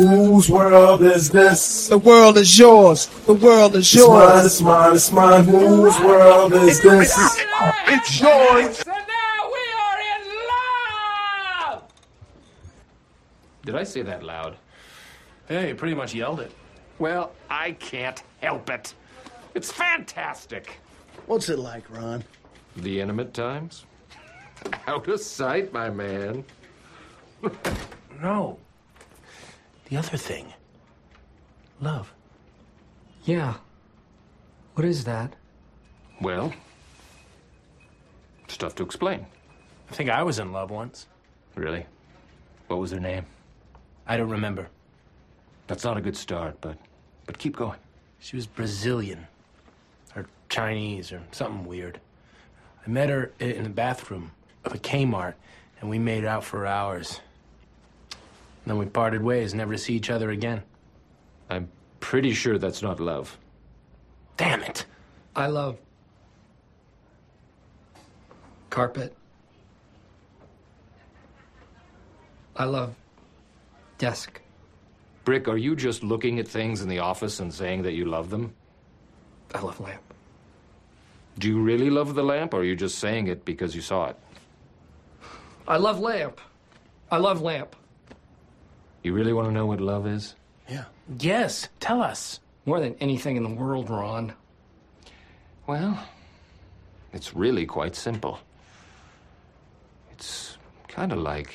Whose world is this? The world is yours. The world is yours. It's yours. mine, it's mine, it's mine. Whose world is this? It's yours. Did I say that loud? Hey, you pretty much yelled it. Well, I can't help it. It's fantastic. What's it like, Ron? The intimate times? Out of sight, my man. No. The other thing. Love. Yeah. What is that? Well, stuff to explain. I think I was in love once. Really? What was her name? I don't remember. That's not a good start, but but keep going. She was Brazilian. Or Chinese or something weird. I met her in the bathroom of a Kmart and we made out for hours. Then we parted ways, never to see each other again. I'm pretty sure that's not love. Damn it. I love carpet. I love desk. Brick, are you just looking at things in the office and saying that you love them? I love lamp. Do you really love the lamp, or are you just saying it because you saw it? I love lamp. I love lamp. You really want to know what love is? Yeah. Yes, tell us. More than anything in the world, Ron. Well, it's really quite simple. It's kind of like.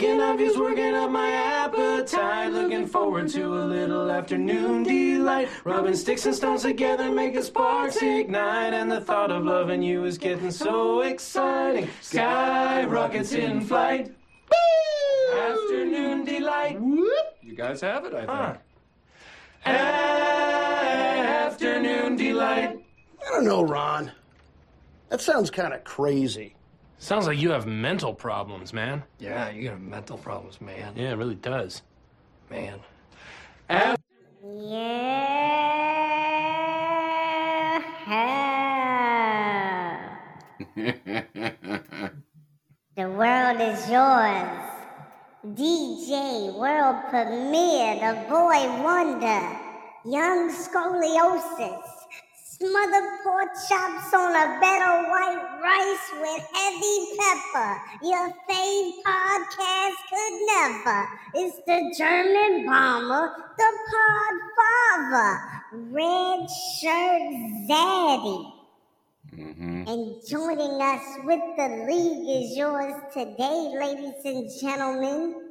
Thinking of you's working up my appetite. Looking forward to a little afternoon delight. Rubbing sticks and stones together, making sparks ignite. And the thought of loving you is getting so exciting. Sky rockets in flight. Afternoon delight. You guys have it, I think. Afternoon delight. I don't know, Ron. That sounds kind of crazy. Sounds like you have mental problems, man. Yeah, you got mental problems, man. Yeah, it really does. Man. Yeah. The world is yours. DJ world premiere, the boy wonder, young scoliosis, smothered pork chops on a bed of white rice with heavy pepper. Your fave podcast could never. It's the German bomber, the pod father, red shirt zaddy. Mm-hmm. And joining us with the league is yours today, ladies and gentlemen.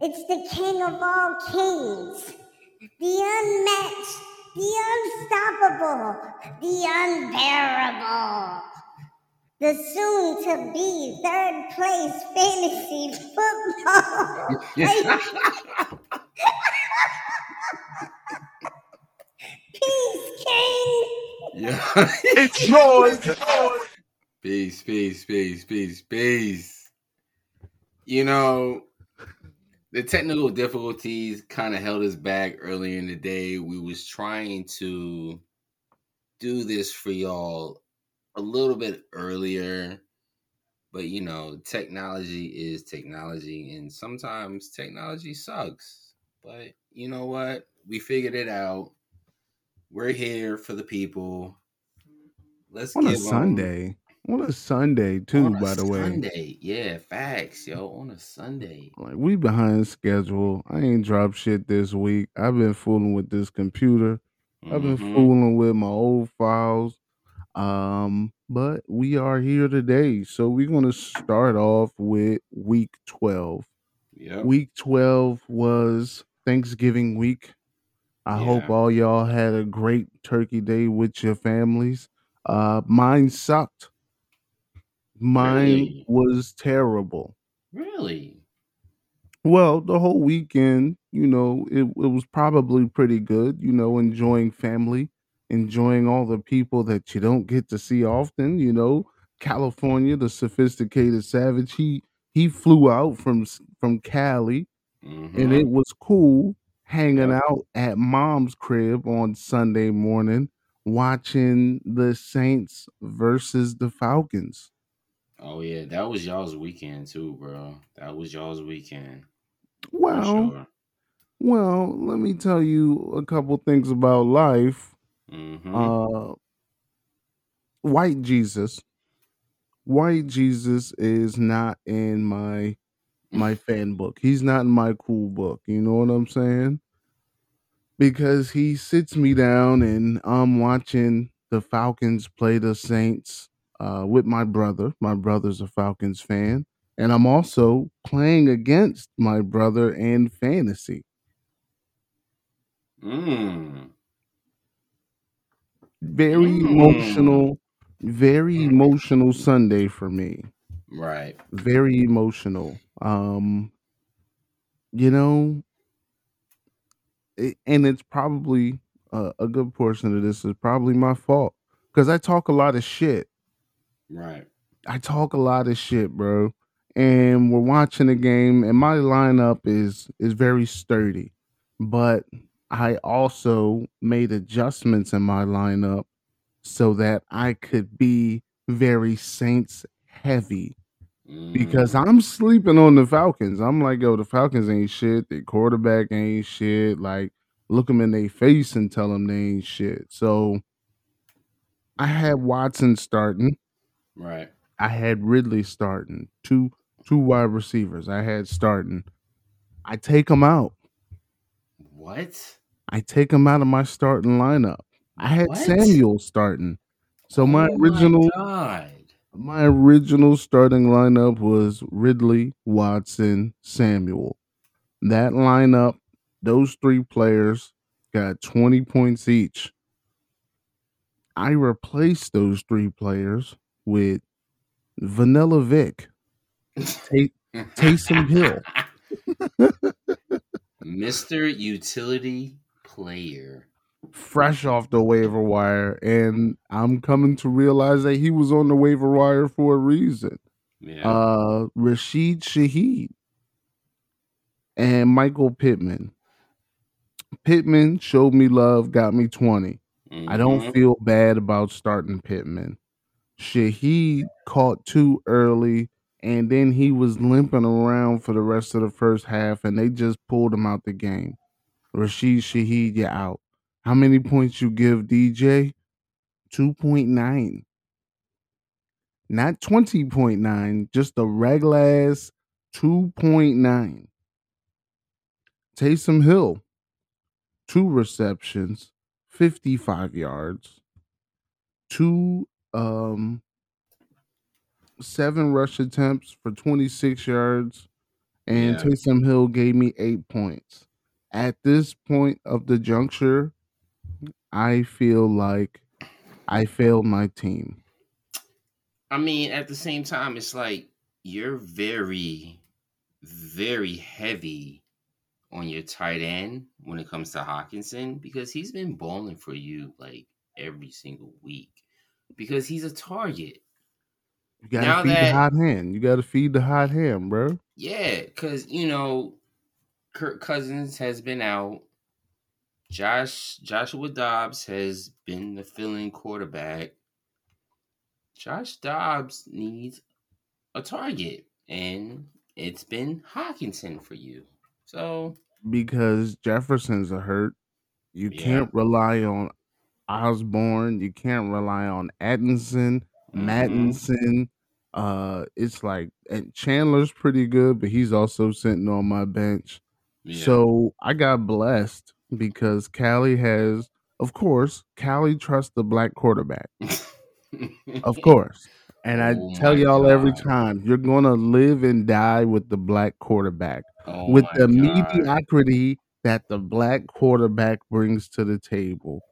It's the king of all kings, the unmatched, the unstoppable, the unbearable, the soon to be third place fantasy football. Peace, King. Yeah. It's yours. Peace, peace, peace, peace, peace. You know, the technical difficulties kind of held us back earlier in the day. We was trying to do this for y'all a little bit earlier, but you know, technology is technology, and sometimes technology sucks. But you know what? We figured it out. We're here for the people. Let's on a Sunday. On a Sunday too, on by the way. Sunday, yeah, facts, yo. On a Sunday, Like we behind schedule. I ain't dropped shit this week. I've been fooling with this computer. I've been Mhm. fooling with my old files. Um, but we are here today. So we're gonna start off with week 12. Yep. Week 12 was Thanksgiving week. I hope all y'all had a great turkey day with your families. Uh mine sucked. Mine Really? was terrible. Really? Well, the whole weekend, you know, it, it was probably pretty good, you know, enjoying family, enjoying all the people that you don't get to see often, you know. California, the sophisticated savage, he he flew out from from Cali and Mm-hmm. it was cool hanging out at mom's crib on Sunday morning watching the Saints versus the Falcons. Oh yeah, that was y'all's weekend too, bro. That was y'all's weekend Well, sure. well, let me tell you a couple things about life. Mm-hmm. Uh White Jesus. White Jesus is not in my my fan book. He's not in my cool book. You know what I'm saying? Because he sits me down and I'm watching the Falcons play the Saints uh, with my brother. My brother's a Falcons fan. And I'm also playing against my brother in fantasy. Mm. Very Mm. emotional, very emotional Sunday for me. Right. Very emotional. Um, you know, it, and it's probably uh, a good portion of this is probably my fault because I talk a lot of shit. Right. I talk a lot of shit, bro. And we're watching the game, and my lineup is is very sturdy, but I also made adjustments in my lineup so that I could be very Saints heavy because Mm. I'm sleeping on the Falcons. I'm like, yo, the Falcons ain't shit. The quarterback ain't shit. Like, look them in their face and tell them they ain't shit. So I had Watson starting. Right. I had Ridley starting. Two two wide receivers. I had starting. I take them out. What? I take them out of my starting lineup. I had What? Samuel starting. So my Oh my original god. my original starting lineup was Ridley, Watson, Samuel. That lineup, those three players got 20 points each. I replaced those three players with Vanilla Vic, Ta- Taysom Hill. Mr. Utility Player. fresh off the waiver wire, and I'm coming to realize that he was on the waiver wire for a reason. Yeah. Uh, Rashid Shaheed and Michael Pittman. Pittman showed me love, got me 20. I don't Mhm. feel bad about starting Pittman. Shaheed caught too early, and then he was limping around for the rest of the first half, and they just pulled him out the game. Rashid Shaheed, you're out. How many points you give DJ? 2.9. Not 20.9, just a regular ass 2.9. Taysom Hill, two receptions, 55 yards, two um seven rush attempts for 26 yards, and Yeah. Taysom Hill gave me eight points. At this point of the juncture, I feel like I failed my team. I mean, at the same time, it's like you're very, very heavy on your tight end when it comes to Hockenson because he's been balling for you like every single week because he's a target. You gotta Now feed the hot hand. You gotta feed the hot hand, bro. Yeah, because you know, Kirk Cousins has been out. Josh Joshua Dobbs has been the filling quarterback. Josh Dobbs needs a target, and it's been Hockenson for you. So Because Jefferson's a hurt. You Yeah. can't rely on Osborne. You can't rely on Atkinson, mhm, Mattison. Uh, it's like and Chandler's pretty good, but he's also sitting on my bench. yeah. So I got blessed because Cali has, of course, Cali trusts the black quarterback. Of course. And I Oh tell y'all every time, you're gonna live and die with the black quarterback. Oh with the God. mediocrity that the black quarterback brings to the table.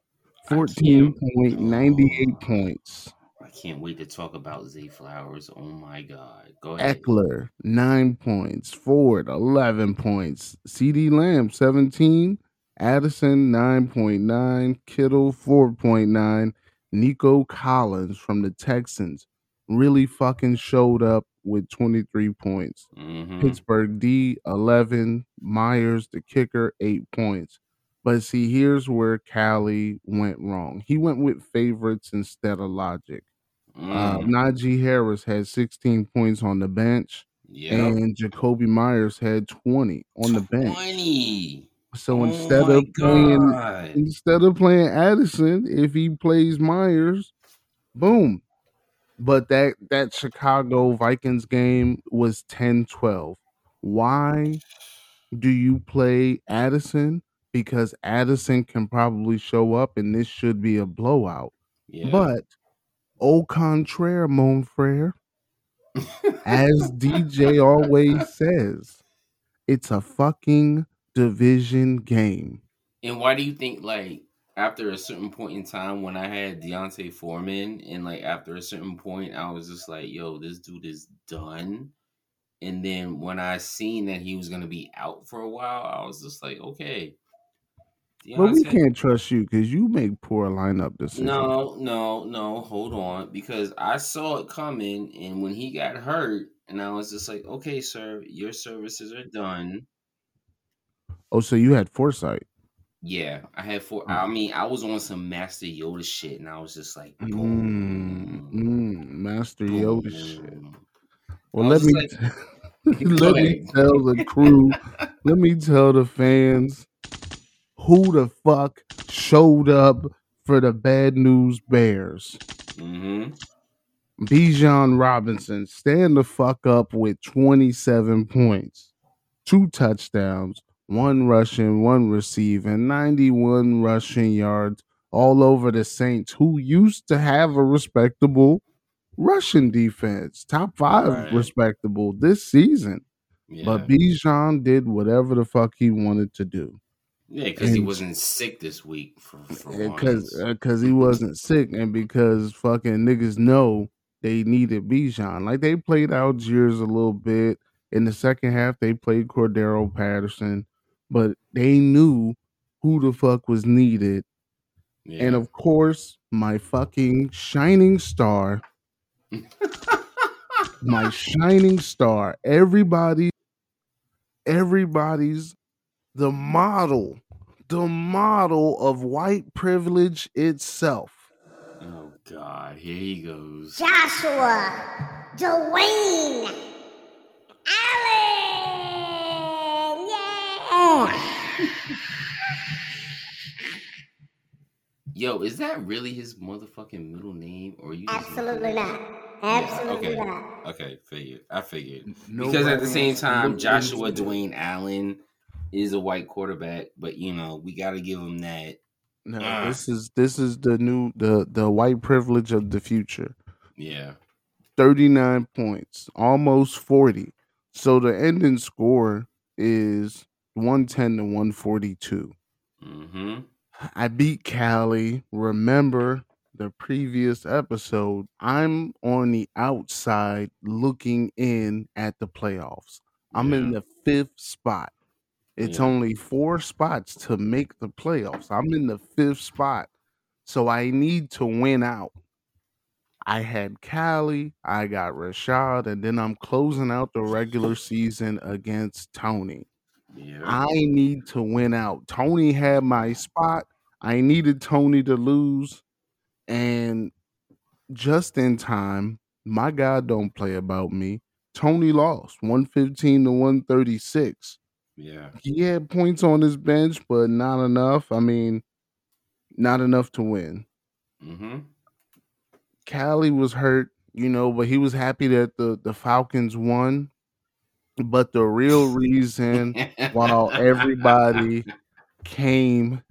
I 14.98 Oh. points. I can't wait to talk about Zay Flowers. Oh my god. Go ahead. Ekeler, nine points. Ford, 11 points. CeeDee Lamb, 17. Addison, 9.9. Kittle, 4.9. Nico Collins from the Texans really fucking showed up with 23 points. Mhm. Pittsburgh D, 11. Myers, the kicker, 8 points. But see, here's where Cali went wrong. He went with favorites instead of logic. Uh, Mm. Najee Harris had 16 points on the bench, Yep. and Jakobi Meyers had 20 on the bench. So Oh instead of playing God. instead of playing Addison, if he plays Meyers, boom. But that that Chicago Vikings game was 10-12. Why do you play Addison? Because Addison can probably show up and this should be a blowout. Yeah. But au contraire, mon frere, as DJ always says, it's a fucking division game. And why do you think like after a certain point in time when I had D'Onta Foreman and like after a certain point I was just like, yo, this dude is done. And then when I seen that he was gonna be out for a while, I was just like, okay. But we can't trust you because you make poor lineup decisions. No, no, no, hold on. Because I saw it coming and when he got hurt, and I was just like, okay, sir, your services are done. Oh, so you had foresight. Yeah, I had four. Oh. I mean, I was on some Master Yoda shit, and I was just like, Mm, boom, mm, Master Yoda shit. Well, let me just let me tell the crew, let me tell the fans who the fuck showed up for the bad news bears. Mm-hmm. Bijan Robinson, stand the fuck up with 27 points, two touchdowns, one rushing, one receiving, 91 rushing yards all over the Saints, who used to have a respectable rushing defense, top five Right. respectable this season. Yeah, But Bijan did whatever the fuck he wanted to do. Yeah, because he wasn't sick this week for because because uh, he wasn't sick and because fucking niggas know they needed Bijan. Like they played Algiers a little bit in the second half. They played Cordarrelle Patterson, but they knew who the fuck was needed. yeah. And of course, my fucking shining star, my shining star. Everybody, everybody's the model, the model of white privilege itself. oh God, here he goes. Joshua, Dwayne, Allen. Yeah. Yo, is that really his motherfucking middle name, or you? Absolutely not. Absolutely okay. not. Okay, figured. I figured because at the same time, Joshua into it. Dwayne Allen is a white quarterback, but you know we got to give him that. No, Ah. this is this is the new the the white privilege of the future. Yeah, 39 points, almost 40. So the ending score is 110 to 142. mm-hmm. I beat Cali. Remember the previous episode? I'm on the outside looking in at the playoffs. I'm in the fifth spot. It's Yeah. only four spots to make the playoffs. I'm in the fifth spot. So I need to win out. I had Cali, I got Rashad, and then I'm closing out the regular season against Tony. Yeah, I need to win out. Tony had my spot. I needed Tony to lose. And just in time, my God don't play about me. Tony lost 115 to 136. Yeah, He had points on his bench, but not enough. I mean, not enough to win. mm-hmm. Cali was hurt, you know, but he was happy that the, the Falcons won. But the real reason while everybody came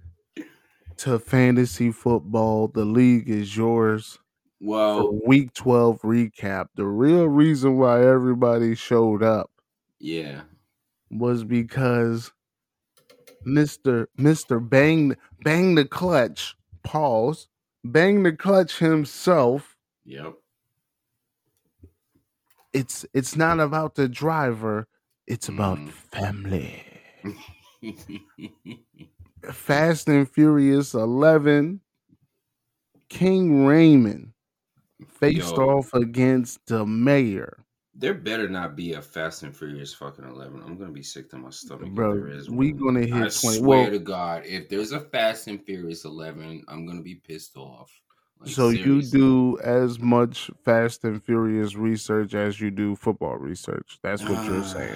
to fantasy football, the league is yours. Well, week 12 recap. The real reason why everybody showed up yeah, was because Mr. Mr. Bang Bang the Clutch, pause, Bang the Clutch himself Yep. It's it's not about the driver, it's about Mm. family. Fast and Furious 11 King Raymond faced Yo. off against the mayor. There better not be a Fast and Furious fucking eleven. I'm gonna be sick to my stomach. if Bro, there is we gonna hit I 20 swear well- to God, if there's a Fast and Furious eleven, I'm gonna be pissed off. Like, so you do as much Fast and Furious research as you do football research. That's what you're saying.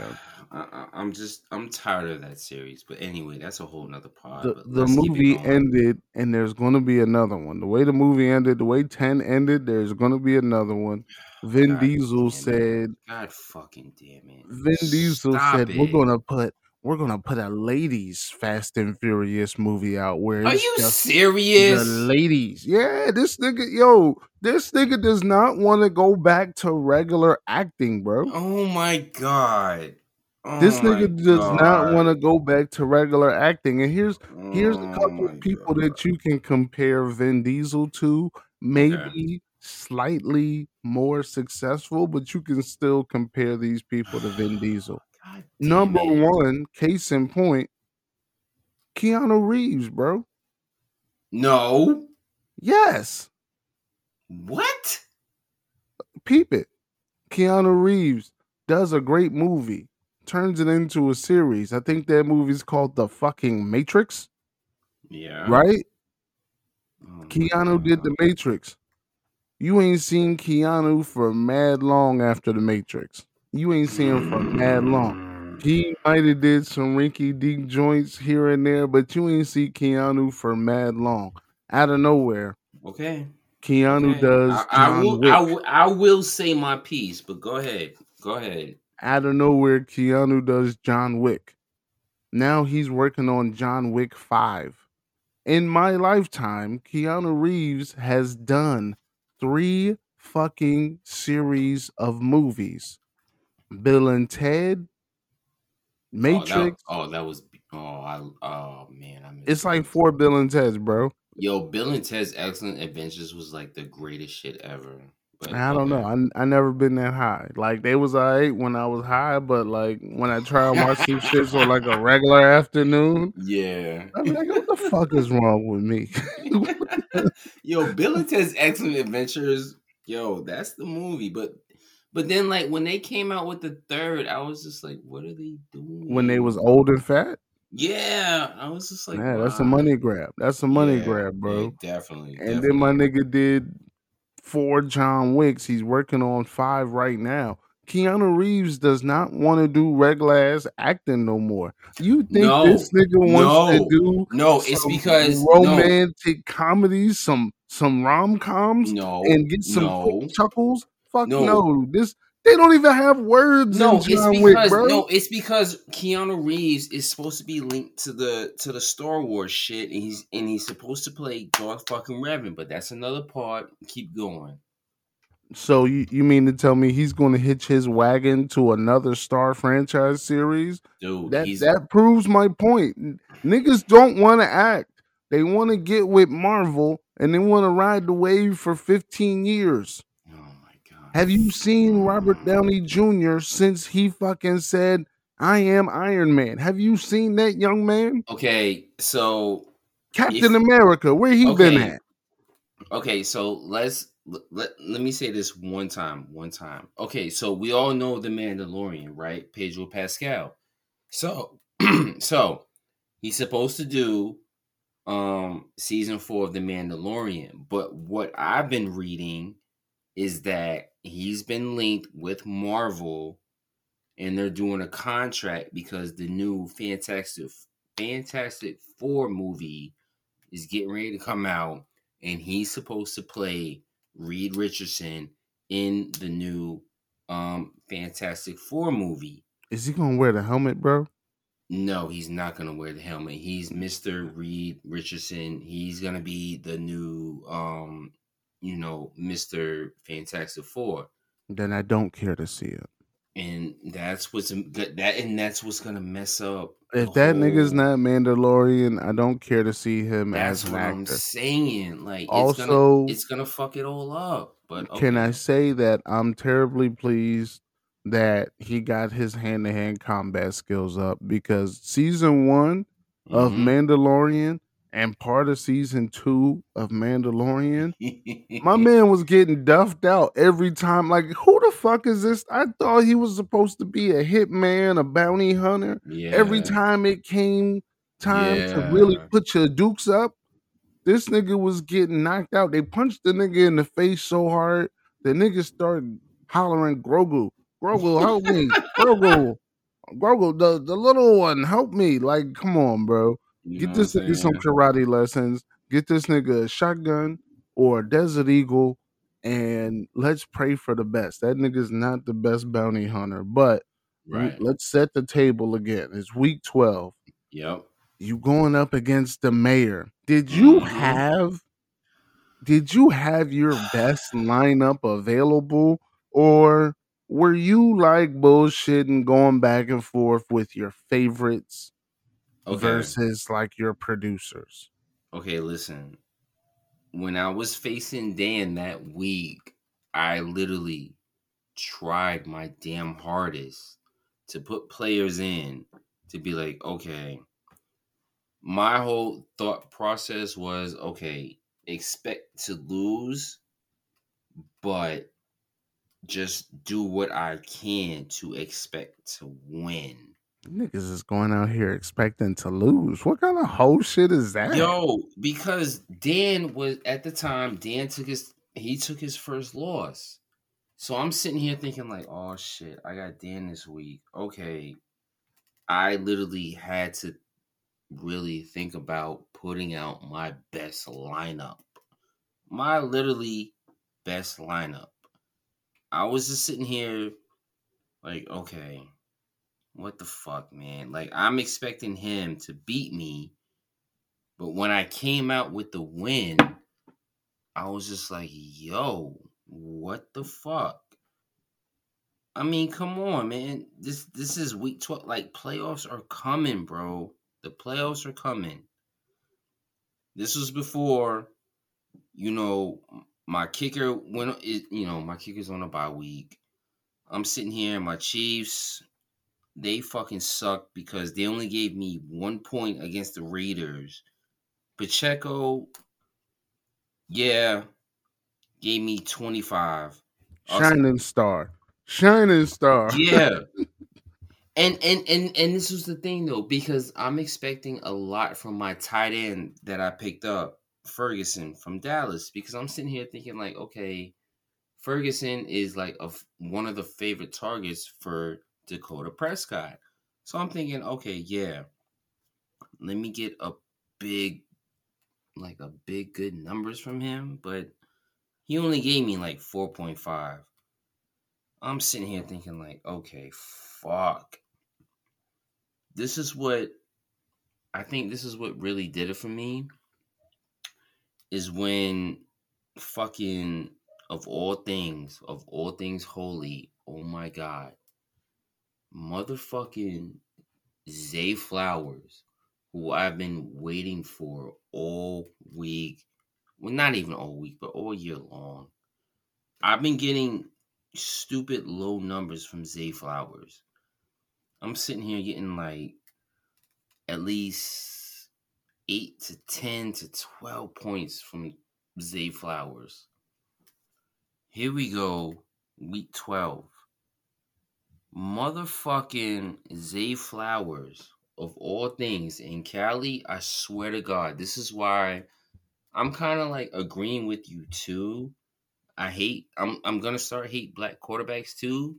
I, I'm just I'm tired of that series. But anyway, that's a whole nother pod. The, the it movie ended and there's going to be another one. The way the movie ended, the way 10 ended, there's going to be another one. Vin God Diesel damn it. said God fucking damn it. Vin Diesel Stop said we're gonna put we're gonna put a ladies Fast and Furious movie out where Are you serious? the ladies. Yeah, this nigga, yo, this nigga does not want to go back to regular acting, bro. Oh my god. This Oh nigga does not want to go back to regular acting. And here's here's a Oh couple of people God. that you can compare Vin Diesel to. Maybe slightly more successful, but you can still compare these people to Vin Diesel. Number it. one, case in point, Keanu Reeves, bro. No. Yes, What? peep it. Keanu Reeves does a great movie, turns it into a series. I think that movie's called The Fucking Matrix, Yeah. right? Oh Keanu did the Matrix. You ain't seen Keanu for mad long after the Matrix. You ain't seen him for mad long. Mm. He might have did some rinky dink joints here and there, but you ain't see Keanu for mad long. Out of nowhere, Okay. Keanu okay. does I, I will. I will. I will say my piece, but go ahead. Go ahead. Out of nowhere, Keanu does John Wick. Now he's working on John Wick 5. In my lifetime, Keanu Reeves has done three fucking series of movies Bill and Ted, Matrix. Oh, that, oh, that was. Oh, I. Oh man, I it's like four. Bill and Ted's, bro. Yo, Bill and Ted's Excellent Adventures was like the greatest shit ever. But I don't know. I I never been that high. Like they was alright when I was high, but like when I try and watch these shits on like a regular afternoon, Yeah. I'm like, what the fuck is wrong with me? yo, Bill and Ted's Excellent Adventures. Yo, that's the movie. But but then like when they came out with the third, I was just like, what are they doing? when they was old and fat, Yeah, I was just like, yeah, that's a money grab. That's a money Yeah, grab, bro. yeah, definitely. and then my nigga did four John Wicks. He's working on five right now. Keanu Reeves does not want to do regular ass acting no more. You think No, this nigga wants to do no. It's because no, romantic comedies, some some rom coms, no, and get some no, chuckles? Fuck no. no. This they don't even have words No, in it's Wick, because bro. no, it's because Keanu Reeves is supposed to be linked to the to the Star Wars shit, and he's and he's supposed to play Darth fucking Revan, but that's another part. Keep going. So you, you mean to tell me he's going to hitch his wagon to another Star franchise series? Dude, That he's that proves my point. Niggas don't want to act. They want to get with Marvel and they want to ride the wave for 15 years. Have you seen Robert Downey Jr. since he fucking said, I am Iron Man? Have you seen that young man? Okay, so Captain If- America, where he been at? okay, so let's let, let, let me say this one time, one time. Okay, so we all know the Mandalorian, right? Pedro Pascal. So so he's supposed to do um season 4 of the Mandalorian, but what I've been reading is that he's been linked with Marvel and they're doing a contract because the new Fantastic Fantastic 4 movie is getting ready to come out and he's supposed to play Reed Richardson in the new um Fantastic Four movie. Is he going to wear the helmet, bro? No, he's not gonna wear the helmet. He's Mr. Reed Richardson. He's gonna be the new um, you know, Mr. Fantastic Four. Then I don't care to see it. and that's what's that and that's what's gonna mess up. If that nigga's not Mandalorian, I don't care to see him as an what I'm actor. saying. Like, it's Also- gonna it's gonna fuck it all up. But Can I say that I'm terribly pleased that he got his hand to hand combat skills up because season one of Mhm. Mandalorian and part of season two of Mandalorian, my man was getting duffed out every time. Like, who the fuck is this? I thought he was supposed to be a hitman, a bounty hunter. yeah. Every time it came time to really put your dukes up, this nigga was getting knocked out. They punched the nigga in the face so hard, the nigga started hollering, Grogu, Grogu, help me, Grogu, Grogu, the, the little one, help me. Like, come on, bro. You Get this nigga some karate lessons. Get this nigga a shotgun or a Desert Eagle, and let's pray for the best. That nigga's not the best bounty hunter, but Right. let's set the table again. It's week 12. Yep. You going up against the mayor. Did you Mhm. have did you have your best lineup available or were you like bullshitting going back and forth with your favorites Okay. versus like your producers? Okay, listen. When I was facing Dan that week, I literally tried my damn hardest to put players in to be like, okay. My whole thought process was okay, expect to lose, but just do what I can to expect to win. Niggas is going out here expecting to lose. What kind of whole shit is that? Yo, because Dan was at the time, Dan took his he took his first loss. So I'm sitting here thinking like, oh shit, I got Dan this week. Okay. I literally had to really think about putting out my best lineup. My literally best lineup. I was just sitting here like, okay, what the fuck, man? Like I'm expecting him to beat me but when I came out with the win, I was just like, yo, what the fuck? I mean, come on, man. This this is week 12. Like playoffs are coming, bro. The playoffs are coming. This was before, you know, my kicker went you know, my kicker's on a bye week. I'm sitting here, in my Chiefs, they fucking suck because they only gave me one point against the Raiders. Pacheco, yeah, gave me 25. Also- Shining star. Shining star. yeah. And and and and this was the thing though, because I'm expecting a lot from my tight end that I picked up, Ferguson from Dallas, because I'm sitting here thinking like, okay, Ferguson is like a one of the favorite targets for Dakota Prescott. So I'm thinking, okay, yeah, let me get a big, like a big good numbers from him, but he only gave me like 4.5. I'm sitting here thinking like, okay, fuck. This is what I think this is what really did it for me is when fucking of all things, of all things holy, oh my god. Motherfucking Zay Flowers, who I've been waiting for all week. Well, not even all week, but all year long. I've been getting stupid low numbers from Zay Flowers. I'm sitting here getting like at least eight to ten to twelve points from Zay Flowers. Here we go, week twelve. Motherfucking Zay Flowers of all things in Cali. I swear to God, this is why I'm kind of like agreeing with you too. I hate. I'm. I'm gonna start hate black quarterbacks too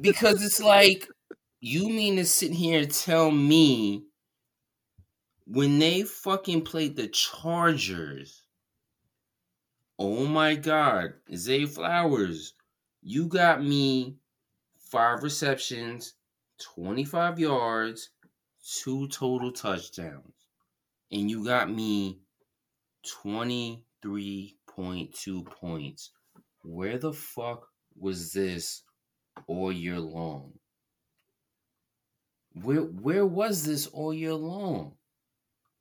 because it's like you mean to sit here and tell me when they fucking played the Chargers. Oh my God, Zay Flowers, you got me five receptions, 25 yards, two total touchdowns, and you got me 23.2 points. Where the fuck was this all year long. Where where was this all year long?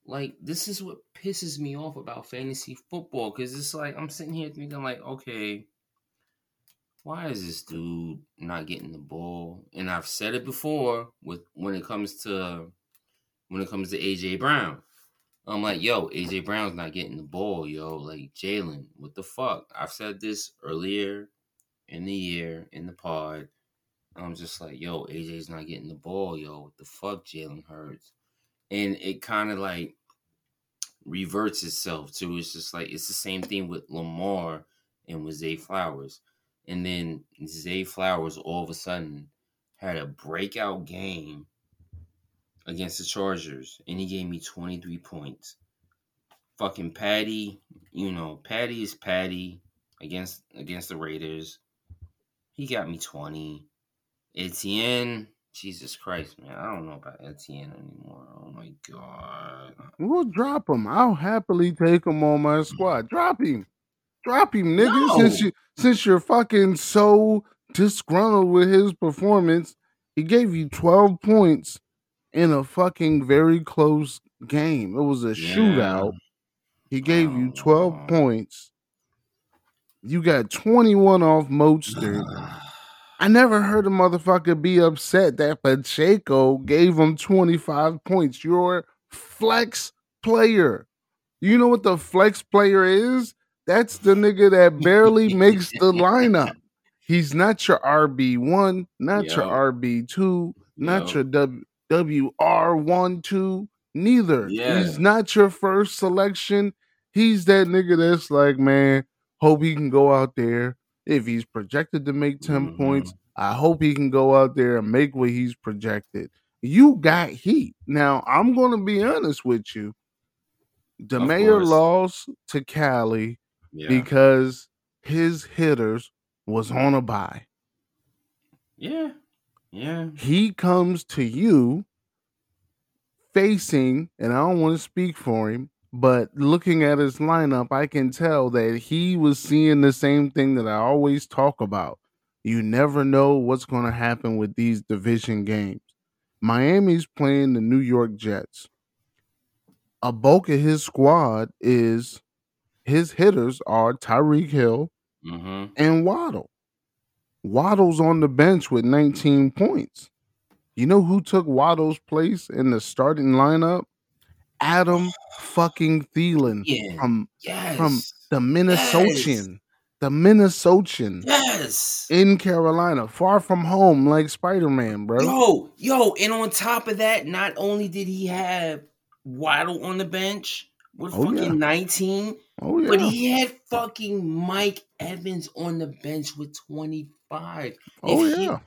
Like this is what pisses me off about fantasy football because it's like I'm sitting here thinking like, okay, why is this dude not getting the ball? And I've said it before with when it comes to when it comes to AJ Brown. I'm like, yo, AJ Brown's not getting the ball, yo. Like Jalen, what the fuck? I've said this earlier in the year in the pod. I'm just like, yo, AJ's not getting the ball, yo. What the fuck, Jalen Hurts? And it kind of like reverts itself to it's just like it's the same thing with Lamar and with Zay Flowers. And then Zay Flowers all of a sudden had a breakout game against the Chargers, and he gave me 23 points. Fucking Patty, you know, Patty is Patty against against the Raiders. He got me 20. Etienne, Jesus Christ, man. I don't know about Etienne anymore. Oh my god. We'll drop him. I'll happily take him on my squad. Drop him. Drop him, nigga. Since you since you're fucking so disgruntled with his performance, he gave you 12 points in a fucking very close game. It was a Yeah. shootout. He gave you 12 Oh. points. You got 21 off Mostert. I never heard a motherfucker be upset that Pacheco gave him 25 points. You're a flex player. You know what the flex player is? That's the nigga that barely makes the lineup. He's not your RB1, not your RB2, not Yup. your W WR1 2, neither. Yeah. He's not your first selection. He's that nigga that's like, man, hope he can go out there. If he's projected to make 10 Mhm. points, I hope he can go out there and make what he's projected. You got heat. Now, I'm going to be honest with you. The Of mayor course. lost to Cali Yeah. because his hitters was on a buy. yeah. Yeah. He comes to you facing, and I don't want to speak for him, but looking at his lineup, I can tell that he was seeing the same thing that I always talk about. You never know what's going to happen with these division games. Miami's playing the New York Jets. A bulk of his squad is his hitters are Tyreek Hill Mm-hmm. and Waddle. Waddle's on the bench with 19 points. You know who took Waddle's place in the starting lineup? Adam fucking Thielen Yeah. from Yes. from the Minnesotan. The Minnesotan Yes. in Carolina, far from home, like Spider Man, bro. Yo, yo, and on top of that, not only did he have Waddle on the bench with Oh, fucking yeah. 19, Oh yeah, but he had fucking Mike Evans on the bench with 25. oh if he- yeah.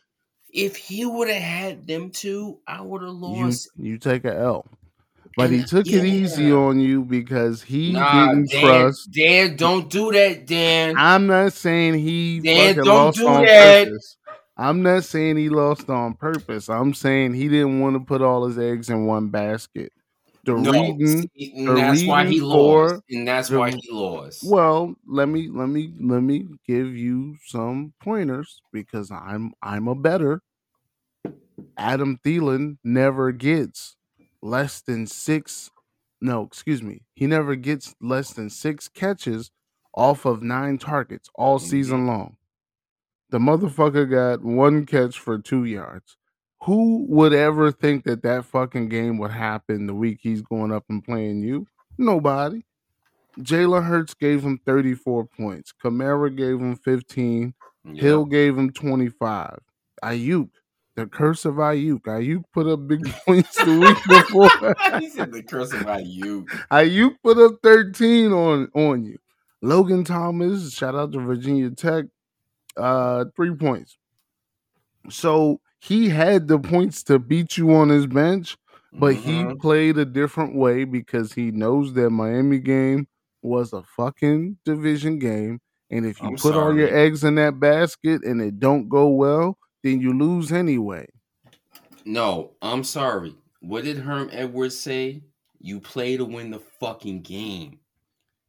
If he would have had them two, I would have lost. you take a L, but he took it easy on you because he nah, didn't Dan, trust. Dan, don't do that, Dan. I'm not saying he Dan, don't lost do on that. purpose. I'm not saying he lost on purpose. I'm saying he didn't want to put all his eggs in one basket. The no, reading, see, the that's why he reading lost. And that's the- why he lost. well, let me let me let me give you some pointers because I'm I'm a better. Adam Thielen never gets less than six. No, excuse me. He never gets less than six catches off of nine targets all mm-hmm. season long. The motherfucker got one catch for two yards. Who would ever think that that fucking game would happen the week he's going up and playing you? Nobody. Jalen Hurts gave him 34 points. Kamara gave him 15. Yep. Hill gave him 25. Aiyuk, the curse of Aiyuk. Aiyuk put up big points the week before. he said the curse about you. Aiyuk put up 13 on, on you. Logan Thomas, shout out to Virginia Tech, uh, three points. So he had the points to beat you on his bench, but he Mhm. played a different way because he knows that Miami game was a fucking division game. And if you I'm put all your eggs in that basket and it don't go well, then you lose anyway. No, I'm sorry. What did Herm Edwards say? You play to win the fucking game.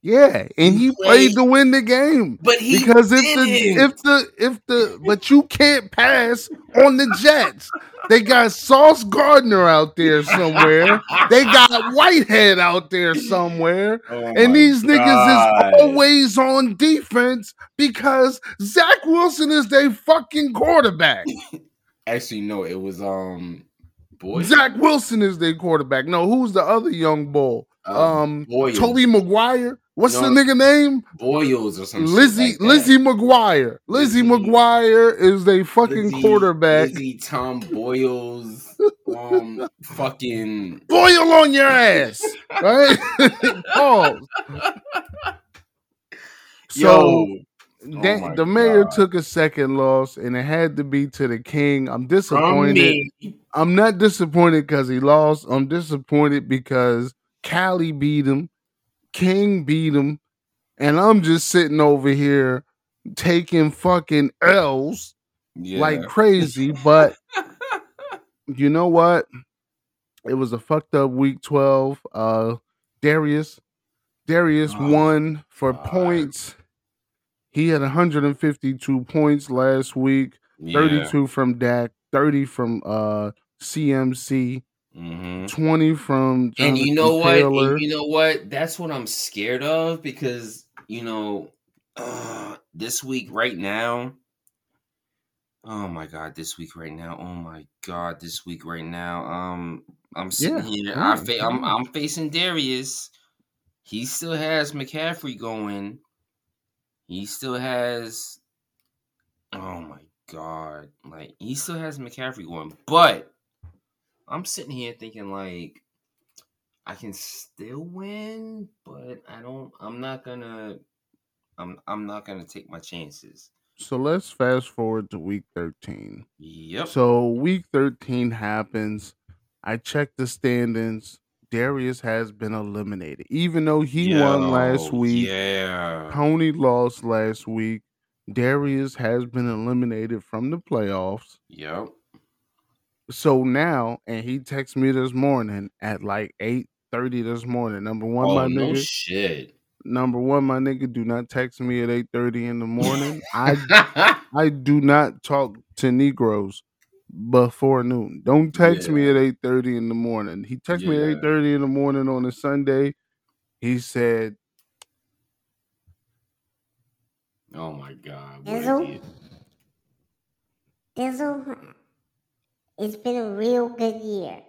Yeah, and he, He played played- to win the game. But he because if the if the if the but you can't pass on the Jets. They got Sauce Gardner out there somewhere. They got Whitehead out there somewhere. Oh and my these niggas is always on defense because Zach Wilson is their fucking quarterback. Actually, no, it was um boy. Zach Wilson is their quarterback. No, who's the other young bull? Um, Boyles. Tobey Maguire. What's No. the nigga name? Boyles or something. Lizzie like. Lizzie McGuire. Lizzie, Lizzie- McGuire is a fucking Lizzie- quarterback. Lizzie Tom Boyles. Um, fucking. Boil on your ass, right? Pause. So that- my the mayor God. took a second loss, and it had to be to the king. I'm disappointed. I'm not disappointed because he lost. I'm disappointed because Cali beat him, King beat him, and I'm just sitting over here taking fucking L's Yeah. like crazy. But you know what? It was a fucked up week 12. Uh Darius. Darius Oh, won for God. points. He had 152 points last week, yeah. 32 from Dak, 30 from uh CMC, Mhm. 20 from And you know what? And you know what? That's what I'm scared of because you know, uh, this week right now. Oh my god, this week right now. Oh my god, this week right now. Um, I'm sitting Yeah, here. yeah, I fa- I'm. I'm facing Darius. He still has McCaffrey going. He still has. Oh my god! Like he still has McCaffrey going, but I'm sitting here thinking like I can still win, but I don't. I'm not gonna. I'm. I'm not gonna take my chances. so let's fast forward to week 13. Yep. So week 13 happens. I checked the standings. Darius has been eliminated. Even though he won last week, Yeah. Tony lost last week. Darius has been eliminated from the playoffs. Yep. So now, and he texted me this morning at like 8:30 this morning. Number one, Oh my no nigga. shit. number one, my nigga, do not text me at 8:30 in the morning. I I do not talk to Negroes before noon. Don't text me Yeah. at 8:30 in the morning. He texted me Yeah. at 8:30 in the morning on a Sunday. He said, oh my god. What Dizzle? is? Dizzle, it's been a real good year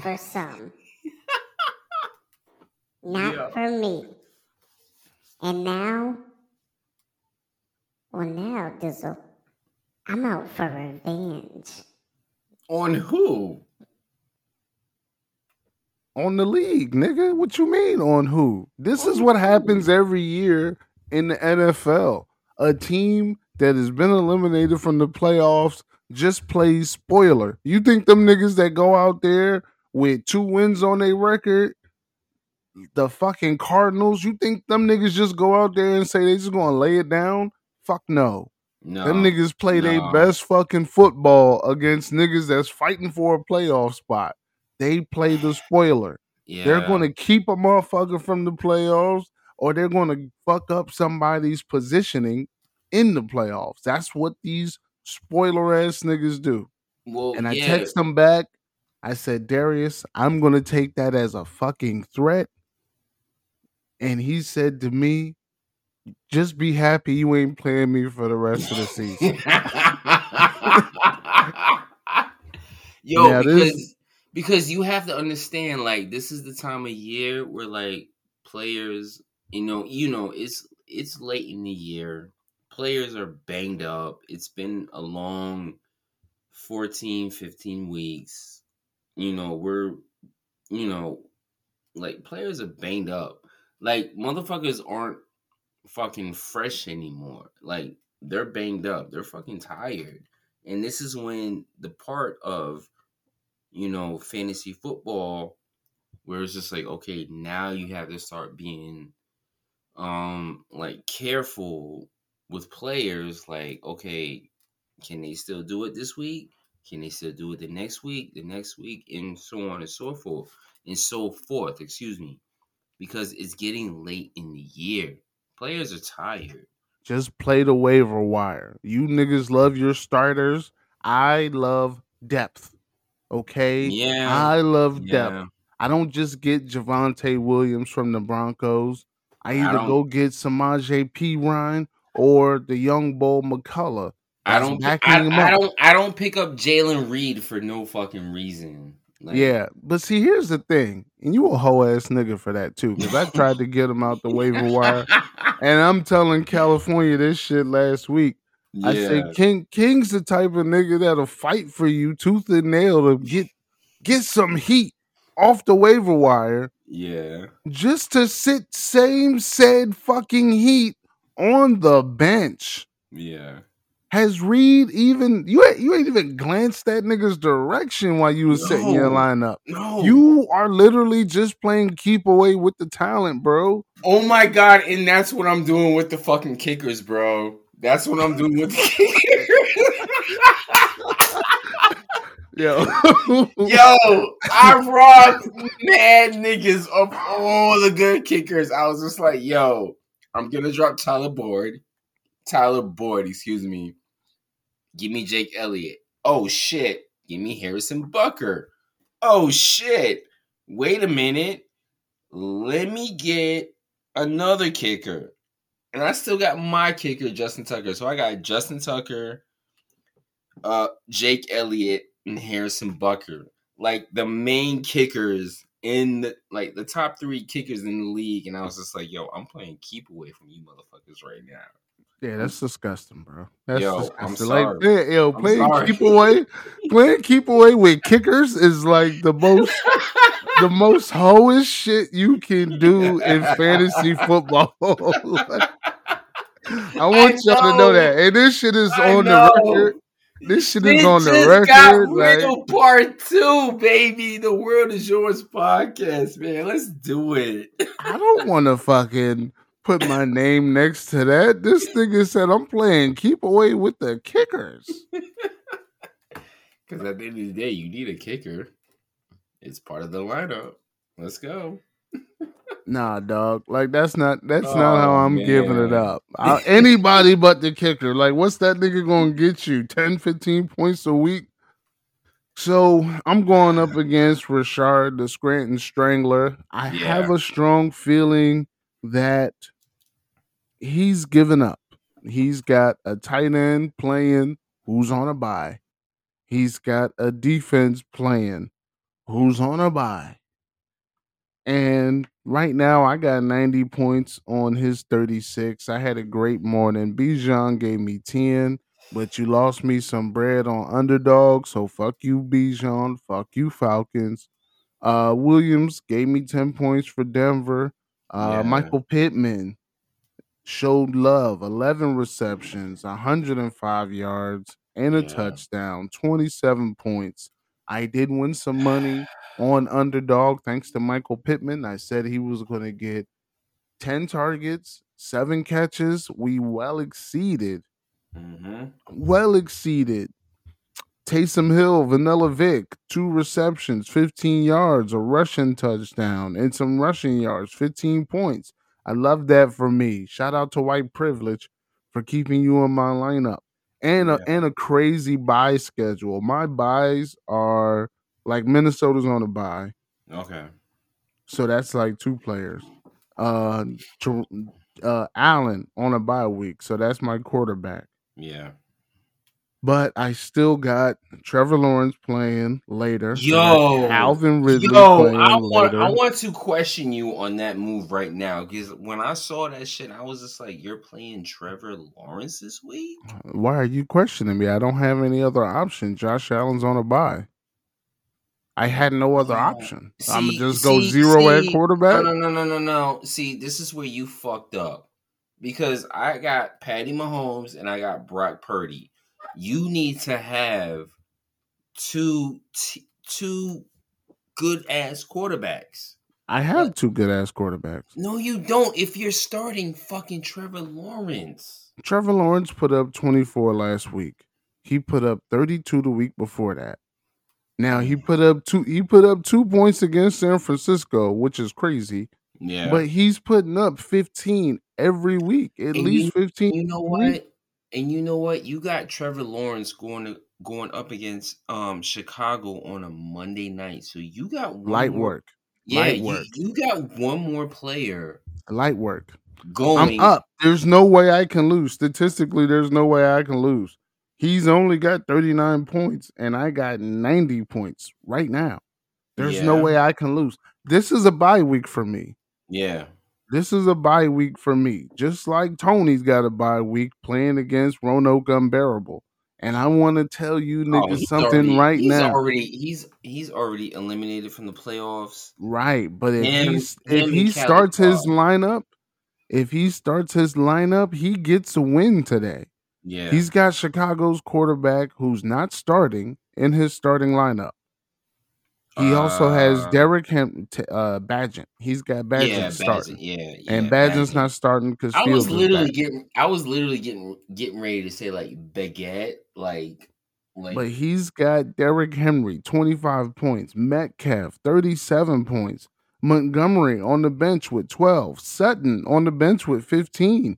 for some. Not Yeah. for me. And now, well, now, Dizzle, I'm out for revenge. On who? on the league, nigga. What you mean on who? This is what happens every year in the NFL. A team that has been eliminated from the playoffs just plays spoiler. You think them niggas that go out there with two wins on their record, the fucking Cardinals, you think them niggas just go out there and say they just gonna lay it down? Fuck no. No. Them niggas play their best fucking football against niggas that's fighting for a playoff spot. They play the spoiler. Yeah. They're going to keep a motherfucker from the playoffs or they're going to fuck up somebody's positioning in the playoffs. That's what these spoiler ass niggas do. Well, And I yeah. text them back. I said, Darius, I'm going to take that as a fucking threat. And he said to me, just be happy you ain't playing me for the rest of the season. Yo, Now, because this- because you have to understand, like this is the time of year where like players, you know, you know, it's it's late in the year. Players are banged up. It's been a long 14, 15 weeks. You know, we're you know, like players are banged up. Like motherfuckers aren't fucking fresh anymore. Like they're banged up. They're fucking tired. And this is when the part of you know fantasy football where it's just like okay, now you have to start being um like careful with players like okay, can they still do it this week? Can they still do it the next week, the next week, and so on and so forth, and so forth. Excuse me. because it's getting late in the year. Players are tired. Just play the waiver wire. You niggas love your starters. I love depth. Okay? Yeah. I love Yeah. depth. I don't just get Javonte Williams from the Broncos. I I either don't- go get Samaje Perine or the young bull McCullough. I don't. I, I don't. I don't pick up Jayden Reed for no fucking reason. Like, yeah, but see, here's the thing, and you a hoe ass nigga for that too, because I tried to get him out the waiver wire, and I'm telling California this shit last week. I say Yeah. King King's the type of nigga that'll fight for you tooth and nail to get get some heat off the waiver wire Yeah. just to sit same said fucking heat on the bench. Yeah. Has Reed even you ain't, you ain't even glanced that nigga's direction while you was setting your No. lineup? No. You are literally just playing keep away with the talent, bro. Oh my god, and that's what I'm doing with the fucking kickers, bro. That's what I'm doing with the kickers. Yo, Yo, I robbed mad niggas of all the good kickers. I was just like, yo, I'm gonna drop Tyler Boyd. Tyler Boyd, excuse me. Give me Jake Elliott. Oh shit. Give me Harrison Butker. Oh shit. Wait a minute. Let me get another kicker. And I still got my kicker, Justin Tucker. So I got Justin Tucker, uh, Jake Elliott, and Harrison Butker. Like the main kickers in the like the top three kickers in the league. And I was just like, yo, I'm playing keep away from you motherfuckers right now. yeah, that's disgusting, bro. That's Yo, I'm disgusting. sorry. Like, yeah, yo, I'm playing sorry. keep away, playing keep away with kickers is like the most the most hoish shit you can do in fantasy football. Like, I want y'all to know know. that. And this shit is I on know. the record. This shit is on the record. Like, part two, baby. The world is yours podcast, man. Let's do it. I don't want to fucking put my name next to that. This nigga said I'm playing keep away with the kickers. Because at the end of the day, you need a kicker. It's part of the lineup. Let's go. Nah, dog. Like that's not that's not oh, how Oh, I'm giving it up. I- anybody but the kicker. Like what's that nigga going to get you? 10 15 points a week? So, I'm going up against Richard the Scranton Strangler. I have a strong feeling that he's given up. He's got a tight end playing who's on a bye. He's got a defense playing who's on a bye. And right now, I got 90 points on his 36. I had a great morning. Bijan gave me 10, but you lost me some bread on underdog. So fuck you, Bijan. Fuck you, Falcons. Uh, Williams gave me 10 points for Denver. Uh, Yeah. Michael Pittman showed love 11 receptions, 105 yards, and a Yeah. touchdown, 27 points. I did win some money on underdog thanks to Michael Pittman. I said he was going to get 10 targets, seven catches. We well exceeded, Mm-hmm. well exceeded. Taysom Hill, Vanilla Vic, two receptions, 15 yards, a rushing touchdown, and some rushing yards, 15 points. I love that for me. Shout out to White Privilege for keeping you in my lineup. And a, and a crazy bye schedule. My byes are like Minnesota's on a bye. Okay. So that's like two players. Uh, uh, Allen on a bye week. So that's my quarterback. Yeah. But I still got Trevor Lawrence playing later. Yo, Alvin Ridley Yo, I want later. I want to question you on that move right now because when I saw that shit, I was just like, "You're playing Trevor Lawrence this week." Why are you questioning me? I don't have any other option. Josh Allen's on a bye. I had no other option. I'm See- gonna just go see- zero at quarterback. No, no, no, no, no, no. See, this is where you fucked up because I got Patty Mahomes and I got Brock Purdy. You need to have two t- two good ass quarterbacks. I have two good ass quarterbacks. No, you don't. If you're starting fucking Trevor Lawrence. Trevor Lawrence put up 24 last week. He put up 32 the week before that. Now he put up two he put up two points against San Francisco, which is crazy. Yeah. but he's putting up 15 every week, at And least you, 15 you know what? And you know what? You got Trevor Lawrence going to, going up against um Chicago on a Monday night. So you got one Light more work. Yeah, Light you, work. you got one more player Light work. I'm going. up. There's no way I can lose. Statistically, there's no way I can lose. He's only got 39 points, and I got 90 points right now. There's no way I can lose. This is a bye week for me. Yeah. This is a bye week for me. Just like Tony's got a bye week playing against Roanoke Unbearable. And I want to tell you Oh, niggas he's something already, right he's now. already he's he's already eliminated from the playoffs. Right, but if Him, he's if he and Cali starts his lineup, if he starts his lineup, he gets a win today. Yeah. He's got Chicago's quarterback who's not starting in his starting lineup. He also has Uh, Derek Hem- t- uh, Badgett. He's got Badgett yeah, starting, Badgett, yeah, and yeah, Badgett's Badgett. not starting because I was literally getting I was literally getting getting ready to say like baguette, like like But he's got Derrick Henry, 25 points, Metcalf, 37 points, Montgomery on the bench with 12, Sutton on the bench with 15.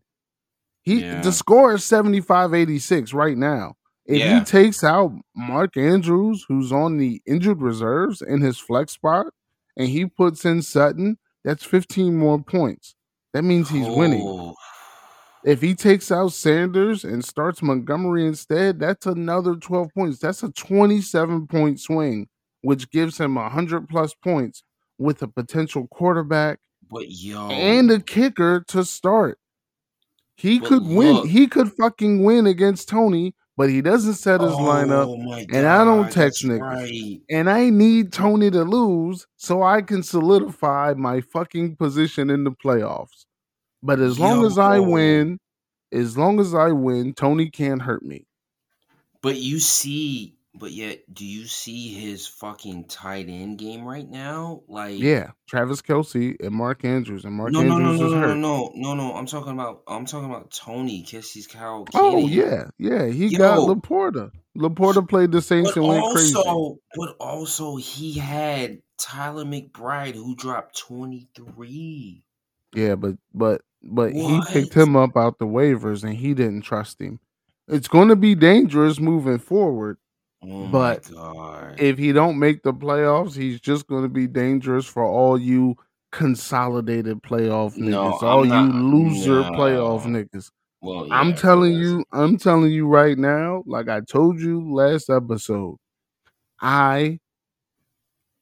He Yeah. the score is 75-86 right now. If Yeah. he takes out Mark Andrews, who's on the injured reserves in his flex spot, and he puts in Sutton, that's 15 more points. That means he's winning. Oh, If he takes out Sanders and starts Montgomery instead, that's another 12 points. That's a 27 point swing, which gives him 100 plus points with a potential quarterback but yo and a kicker to start. He But could win. He could fucking win against Tony, but he doesn't set his oh lineup. and I don't text niggas. Right. And I need Tony to lose so I can solidify my fucking position in the playoffs. But as long as I win, as long as I win, Tony can't hurt me. But you see, but yet, do you see his fucking tight end game right now? Like, Yeah, Travis Kelce and Mark Andrews, and Mark no, no, no, Andrews no, is no, no, hurt. no, no, no. I'm talking about, I'm talking about Tony Kessie's cow. Oh yeah, yeah. He got LaPorta. LaPorta played the Saints and went crazy. also, but also, he had Tyler McBride who dropped 23. Yeah, but but but he picked him up out the waivers, and he didn't trust him. It's going to be dangerous moving forward. Oh But! If he don't make the playoffs, he's just going to be dangerous for all you consolidated playoff No, niggas, all not- you loser playoff niggas. well, I'm telling because- you, I'm telling you right now, like I told you last episode, I,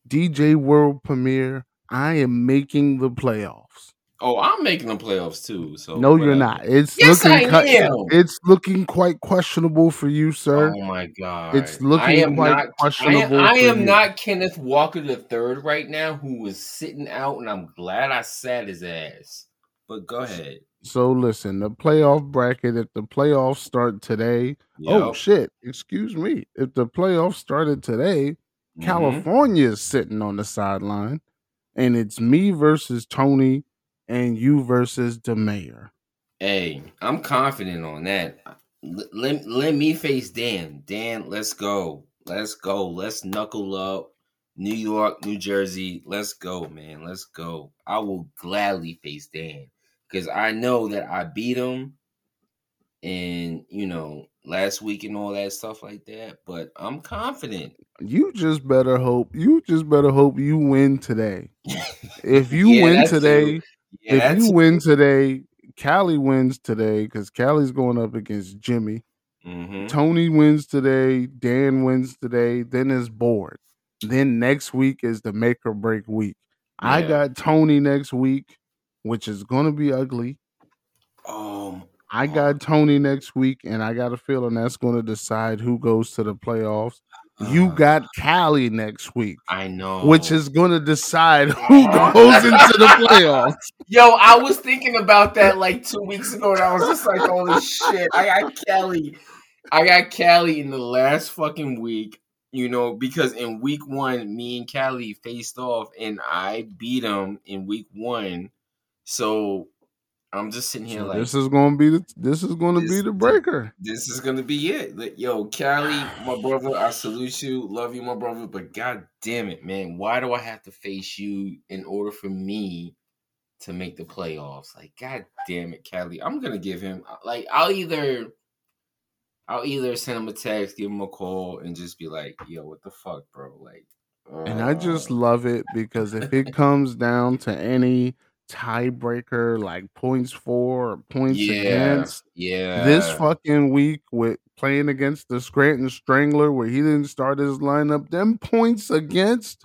DJ World Premiere, I am making the playoffs. Oh, I'm making the playoffs too. So no, you're not. It's Yes, looking I am. it's looking quite questionable for you, sir. Oh my god! It's looking quite not. I am, questionable I am not Kenneth Walker the third right now, who was sitting out, and I'm glad I sat his ass. But go ahead. So listen, the playoff bracket, if the playoffs start today, oh shit, excuse me. If the playoffs started today, Mhm. California is sitting on the sideline, and it's me versus Tony and you versus the mayor. Hey, I'm confident on that. Let, let me face Dan. Dan, let's go. Let's go. Let's knuckle up. New York, New Jersey. Let's go, man. Let's go. I will gladly face Dan because I know that I beat him and, you know, last week and all that stuff like that. But I'm confident. You just better hope you just better hope you win today. If you Yeah, win today, too. Yeah, if you win today, Callie wins today because Callie's going up against Jimmy. Mhm. Tony wins today, Dan wins today, then it's board. Then next week is the make or break week. I got Tony next week, which is gonna be ugly. Um, I got Tony next week, and I got a feeling that's gonna decide who goes to the playoffs. You uh, got Callie next week, I know. which is gonna decide who goes into the playoffs. Yo, I was thinking about that like two weeks ago, and I was just like, "Holy shit!" I got Callie, I got Callie in the last fucking week. You know, because in week one, me and Callie faced off, and I beat him in week one. So I'm just sitting here So like, this is gonna be the this is gonna This- be the breaker. this is gonna be it. Like, yo, Cali, my brother, I salute you, love you, my brother. But god damn it, man, why do I have to face you in order for me to make the playoffs. Like, god damn it, Cali. I'm gonna give him like I'll either I'll either send him a text, give him a call, and just be like, yo, what the fuck, bro? Like And I just uh, love it because if it comes down to any tiebreaker like points for or points yeah, against, yeah. this fucking week with playing against the Scranton Strangler where he didn't start his lineup, them points against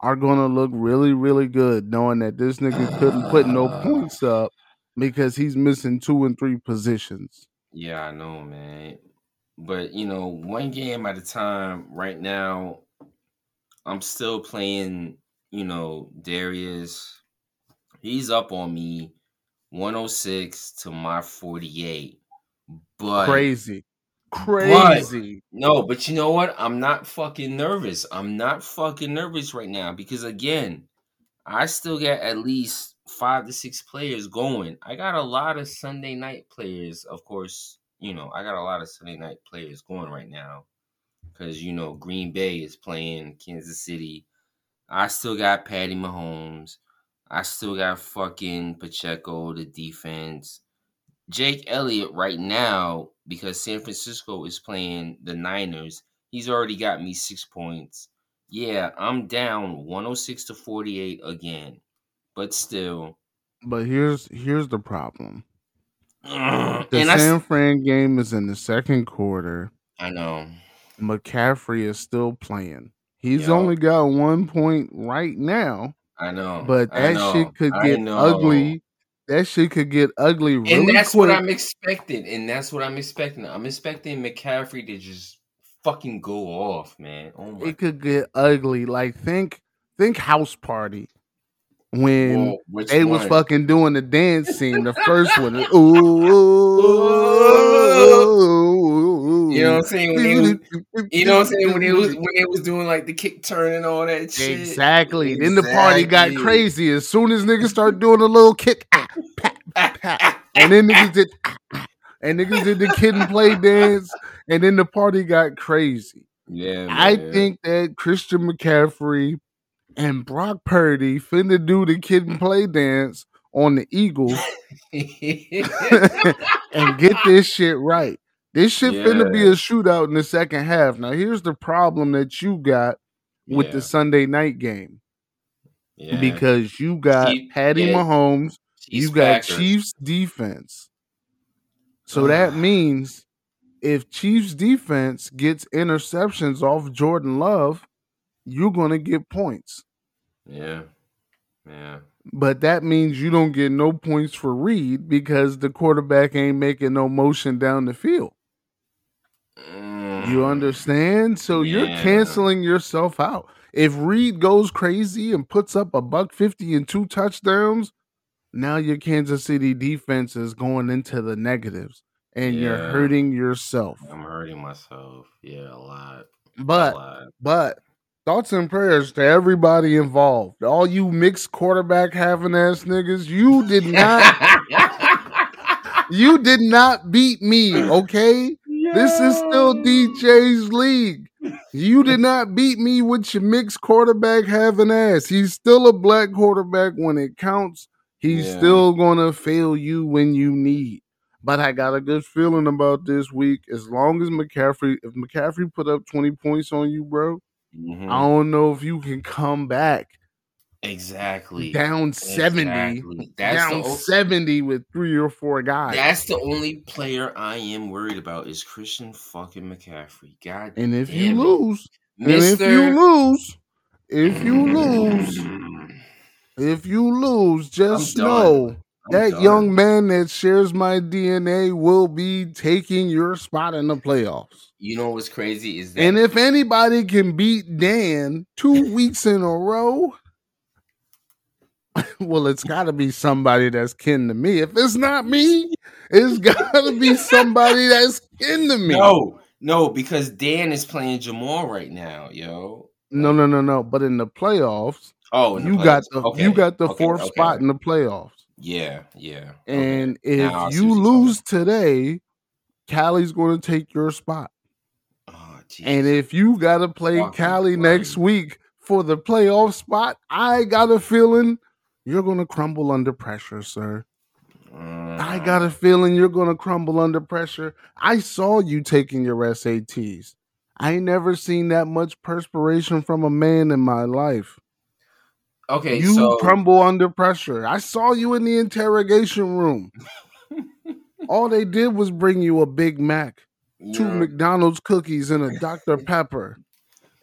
are gonna look really, really good, knowing that this nigga couldn't put no points up because he's missing two and three positions. Yeah, I know, man. But you know, one game at a time. Right now, I'm still playing. You know, Darius. He's up on me, 106 to my 48. But Crazy. but Crazy. no, but you know what? I'm not fucking nervous. I'm not fucking nervous right now because again, I still got at least five to six players going. I got a lot of Sunday night players, of course. You know, I got a lot of Sunday night players going right now because you know Green Bay is playing Kansas City. I still got Patty Mahomes. I still got fucking Pacheco, the defense. Jake Elliott right now because San Francisco is playing the Niners. He's already got me six points. Yeah, I'm down 106 to 48 again, but still. But here's here's the problem. The and I, San Fran game is in the second quarter. I know. McCaffrey is still playing. He's Yo. only got one point right now, I know. but that know. shit could get ugly. That shit could get ugly really and that's quick. what I'm expecting. And that's what I'm expecting. I'm expecting McCaffrey to just fucking go off, man. Oh my it could get ugly. Like think think house party when which they was fucking doing the dance scene. The first one, ooh, You know what I'm saying? When they was, you know what I'm saying? When they was when they was doing like the kick turn and all that shit. Exactly. Then the party got crazy as soon as niggas start doing a little kick, ah, pat, pat, and then niggas did, ah, ah, and niggas did the kid and play dance, and then the party got crazy. Yeah, I think that Christian McCaffrey and Brock Purdy finna do the kid and play dance on the Eagles and get this shit right. This shit finna be a shootout in the second half. Now, here's the problem that you got with Yeah. the Sunday night game yeah. because you got Chief- Patty yeah, Mahomes, you got Packers. Chiefs defense. So that means if Chiefs defense gets interceptions off Jordan Love, you're going to get points. Yeah. Yeah. But that means you don't get no points for Reed because the quarterback ain't making no motion down the field. You mm. understand? So you're canceling yourself out. If Reed goes crazy and puts up a buck 50 and two touchdowns, now your Kansas City defense is going into the negatives and you're hurting yourself. I'm hurting myself. Yeah, a lot. But a lot. but thoughts and prayers to everybody involved. All you mixed quarterback having ass niggas, you did not you did not beat me, okay? This is still DJ's league. You did not beat me with your mixed quarterback having ass. He's still a black quarterback when it counts. He's Yeah. still gonna fail you when you need. But I got a good feeling about this week. As long as McCaffrey, if McCaffrey put up 20 points on you, bro, Mhm. I don't know if you can come back Exactly. down 70, Exactly. That's down the 70 with three or four guys. That's the only player I am worried about is Christian fucking McCaffrey. God and if you it. lose, and if you lose, if you lose, if you lose, just know that done. young man that shares my DNA will be taking your spot in the playoffs. You know what's crazy is that And if anybody can beat Dan two weeks in a row, well, it's got to be somebody that's kin to me. If it's not me, it's got to be somebody that's kin to me. no, no, because Dan is playing Jamal right now, yo. no, no, no, no. But in the playoffs, Oh, the you got the Okay, you got the okay, fourth okay. spot in the playoffs. Yeah, yeah. And okay. if Now you lose today, Callie's going to take your spot. Oh, And if you got to play Fucking Cali next week for the playoff spot, I got a feeling you're gonna crumble under pressure, sir. I Mm. got a feeling you're gonna crumble under pressure. I saw you taking your SATs. I ain't never seen that much perspiration from a man in my life. Okay, you so crumble under pressure. I saw you in the interrogation room. All they did was bring you a Big Mac, two McDonald's cookies, and a Dr. Pepper,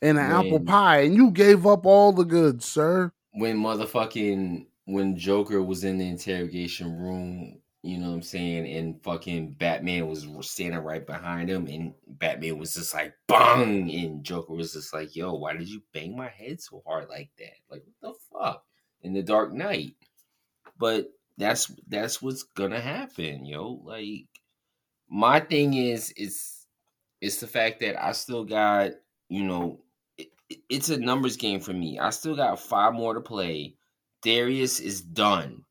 and an apple pie, and you gave up all the goods, sir. when motherfucking when Joker was in the interrogation room, you know what I'm saying, and fucking Batman was standing right behind him, and Batman was just like bang, and Joker was just like, "Yo, why did you bang my head so hard like that? Like what the fuck?" In the Dark Knight, but that's that's what's gonna happen, yo. Like my thing is, it's it's the fact that I still got, you know, it, it- it's a numbers game for me. I still got five more to play. Darius is done.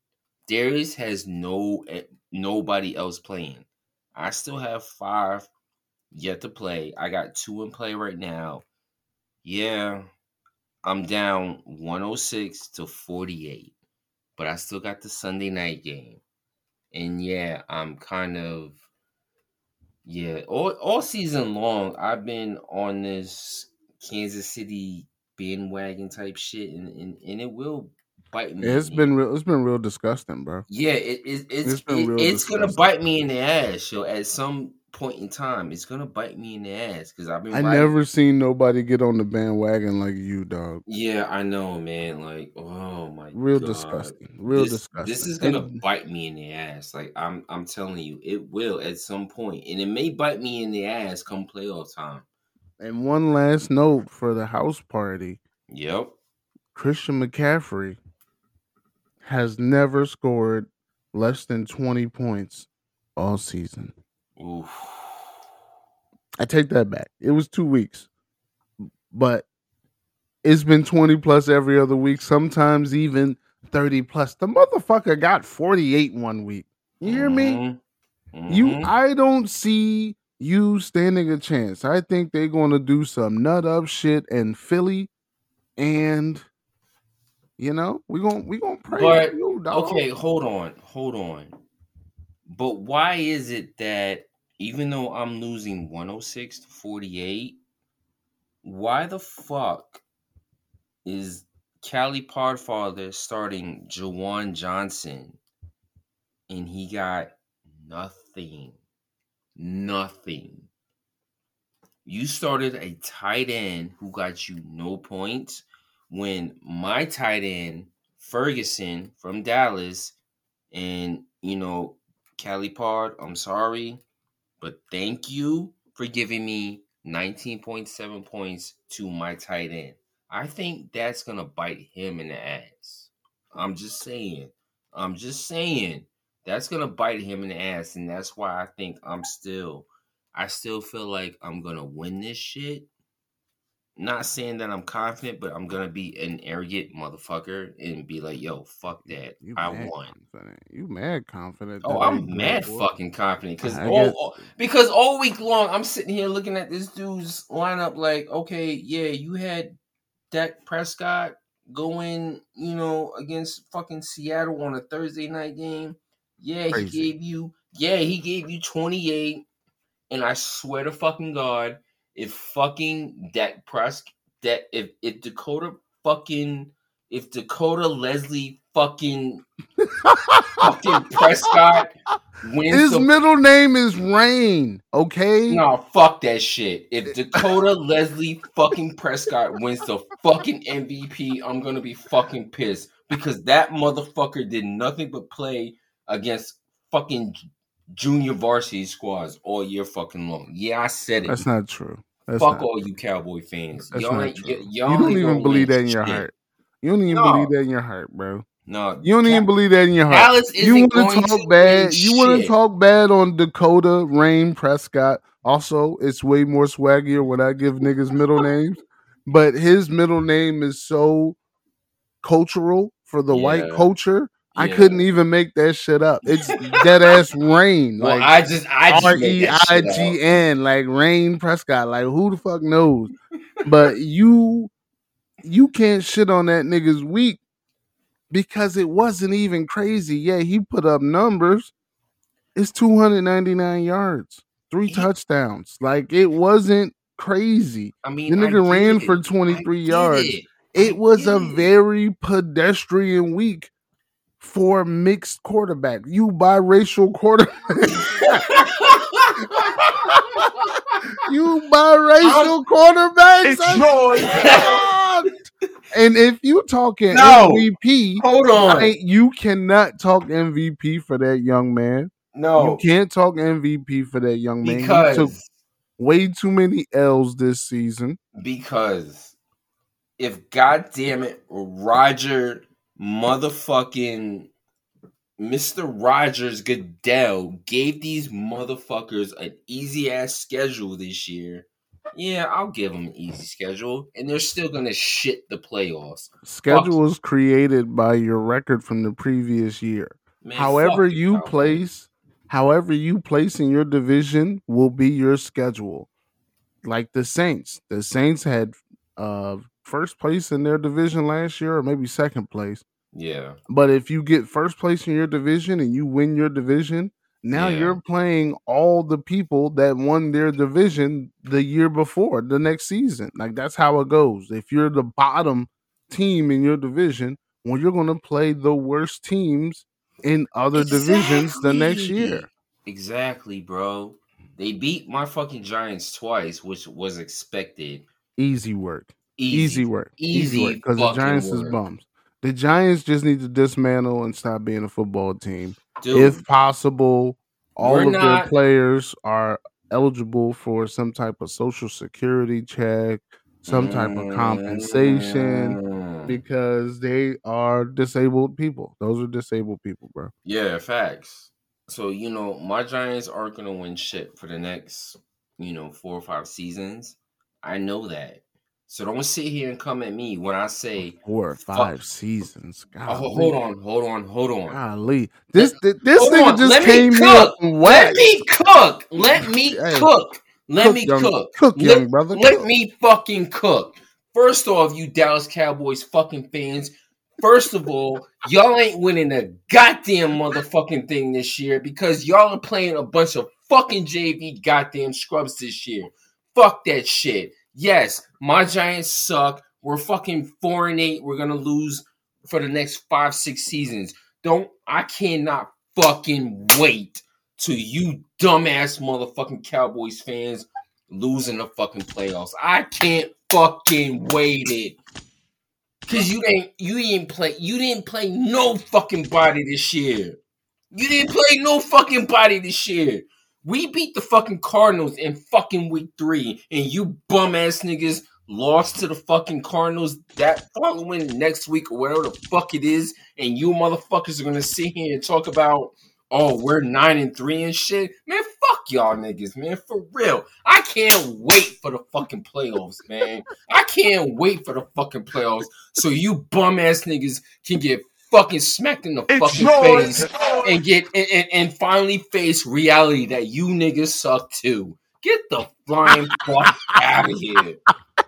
Darius has no eh, nobody else playing. I still have five yet to play. I got two in play right now. Yeah, I'm down 106 to 48, but I still got the Sunday night game. And yeah, I'm kind of yeah, all all season long I've been on this Kansas City bandwagon type shit and and, and it will bite me. It's been real. It's been real disgusting, bro. yeah, it, it, it's It's it- it's gonna bite me in the ass, yo. At some point in time, it's gonna bite me in the ass because I've been. I riding- never seen nobody get on the bandwagon like you, dog. Yeah, I know, man. Like, oh my, Real God. disgusting. Real this, disgusting. This is gonna And- bite me in the ass. Like, I'm, I'm telling you, it will at some point, and it may bite me in the ass come playoff time. And one last note for the house party: Yep. Christian McCaffrey has never scored less than twenty points all season. Oof. I take that back. It was two weeks, but it's been 20 plus every other week, sometimes even 30 plus. The motherfucker got 48 one week. You hear me? Mhm. You Mhm. I don't see you standing a chance. I think they're gonna do some nut up shit in Philly, and you know, we gonna we gonna pray But you, dog. okay, hold on, hold on. But why is it that even though I'm losing 106 to 48, why the fuck is Cali Podfather starting Juwan Johnson and he got nothing? Nothing. You started a tight end who got you no points when my tight end Ferguson from Dallas and you know Cali Pod, I'm sorry, but thank you for giving me 19.7 points to my tight end. I think that's gonna bite him in the ass. I'm just saying. I'm just saying that's gonna bite him in the ass, and that's why I think I'm still I still feel like I'm gonna win this shit. Not saying that I'm confident, but I'm gonna be an arrogant motherfucker and be like, "Yo, fuck that, You I won." confident. You mad confident. Oh, I'm mad fucking confident because all, all- because all week long I'm sitting here looking at this dude's lineup like, okay, yeah, you had Dak Prescott going, you know, against fucking Seattle on a Thursday night game. Yeah, Crazy. he gave you, yeah, he gave you 28, and I swear to fucking God, if fucking Dak Prescott, that if if Dakota fucking if Dakota Leslie fucking fucking Prescott wins His the middle name is Rain. Okay. no, fuck that shit. If Dakota Leslie fucking Prescott wins the fucking MVP, I'm gonna be fucking pissed because that motherfucker did nothing but play against fucking junior varsity squads all year fucking long. Yeah, I said it. That's not true. That's Fuck not all you Cowboy fans. That's y'all not true. y- You y'all don't even believe that in your shit. heart. You don't even No. believe that in your heart, bro. No, You don't Ca- even believe that in your heart. Dallas you want to talk bad. You want to talk bad on Dakota Rain Prescott. Also, it's way more swaggier when I give niggas middle names, but his middle name is so cultural for the white culture. I couldn't even make that shit up. It's dead ass Rain. Well, like I just I just R E I. G N, like Rain Prescott. Like who the fuck knows? But you you can't shit on that nigga's week because it wasn't even crazy. Yeah, he put up numbers. It's 299 yards, three touchdowns. Like it wasn't crazy. I mean, the nigga ran it. for 23 get yards. it. It was a very pedestrian week for mixed quarterback. You biracial quarterback. you biracial quarterbacks. It's I'm shocked. And if you talking No. MVP, Hold on. You cannot talk MVP for that young man. no, You can't talk MVP for that young man. he took way too many L's this season. because if goddamn it, Roger motherfucking Mr. Rogers Goodell gave these motherfuckers an easy ass schedule this year. Yeah, I'll give them an easy schedule, and they're still gonna shit the playoffs. Schedule was created by your record from the previous year. Man, however you place, however you place in your division will be your schedule. Like the Saints, the Saints had uh first place in their division last year, or maybe second place. Yeah, But if you get first place in your division and you win your division, now Yeah. you're playing all the people that won their division the year before, the next season. Like that's how it goes. If you're the bottom team in your division, well, you're going to play the worst teams in other divisions the next year. Exactly, bro. They beat my fucking Giants twice, which was expected. Easy work. Easy, Easy, work. Easy work. Because the Giants is bums. The Giants just need to dismantle and stop being a football team. Dude, if possible, all of their players are eligible for some type of social security check, some type of compensation Mm. because they are disabled people. Those are disabled people, bro. Yeah, facts. So, you know, my Giants aren't going to win shit for the next, you know, four or five seasons. I know that. So don't sit here and come at me when I say, Four or Fuck. five seasons. oh, hold on, hold on, hold on. Golly. This thi- this Hold nigga on, just let me came from Let me cook. Let me Hey, cook. Let cook, me young- cook. cook, let, young brother, Let cook. me fucking cook. First off, you Dallas Cowboys fucking fans. First of all, y'all ain't winning a goddamn motherfucking thing this year because y'all are playing a bunch of fucking JV goddamn scrubs this year. Fuck that shit. Yes, my Giants suck. We're fucking four and eight. We're gonna lose for the next five, six seasons. Don't I cannot fucking wait to you dumbass motherfucking Cowboys fans losing the fucking playoffs. I can't fucking wait it. Cause you didn't you didn't play you didn't play no fucking body this year. You didn't play no fucking body this year. We beat the fucking Cardinals in fucking week three, and you bum ass niggas lost to the fucking Cardinals that following next week or whatever the fuck it is, and you motherfuckers are gonna sit here and talk about oh we're nine and three and shit. Man, fuck y'all niggas, man, for real. I can't wait for the fucking playoffs, man. I can't wait for the fucking playoffs so you bum ass niggas can get fucking smacked in the It's fucking yours. face and get and, and, and finally face reality that you niggas suck too. Get the flying fuck out of here.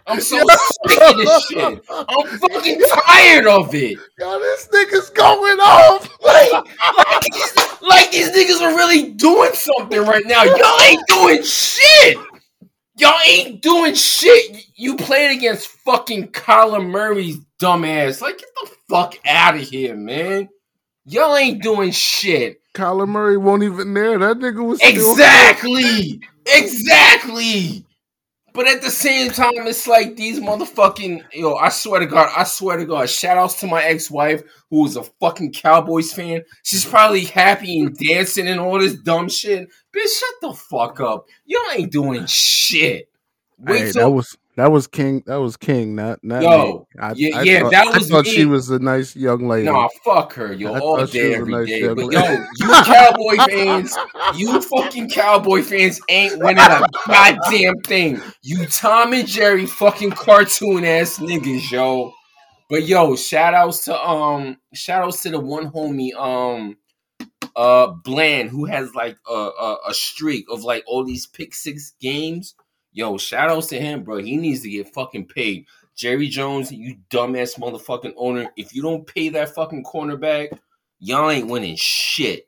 I'm so sick of this shit. I'm fucking tired of it. Yo, this nigga's going off. Like, like, these, like these niggas are really doing something right now. Y'all ain't doing shit. Y'all ain't doing shit. You played against fucking Kyler Murray's dumbass. Like, get the fuck out of here, man. Y'all ain't doing shit. Kyler Murray won't even there. That nigga was Exactly. Exactly. But at the same time, it's like these motherfucking yo, I swear to God, I swear to God, shout outs to my ex-wife who is a fucking Cowboys fan. She's probably happy and dancing and all this dumb shit. Bitch, shut the fuck up. Y'all ain't doing shit. Wait Hey, till that was that was King. That was King. Not not Yo, me. I, yeah, I yeah, thought, that I was thought me. she was a nice young lady. Nah, fuck her, yo, I all day, every nice day. But lady. yo, you Cowboy fans, you fucking Cowboy fans ain't winning a goddamn thing. You Tom and Jerry fucking cartoon ass niggas, yo. But yo, shout outs to um, shout outs to the one homie um, uh, Bland who has like a a, a streak of like all these pick six games. Yo, shout outs to him, bro. He needs to get fucking paid. Jerry Jones, you dumbass motherfucking owner. If you don't pay that fucking cornerback, y'all ain't winning shit.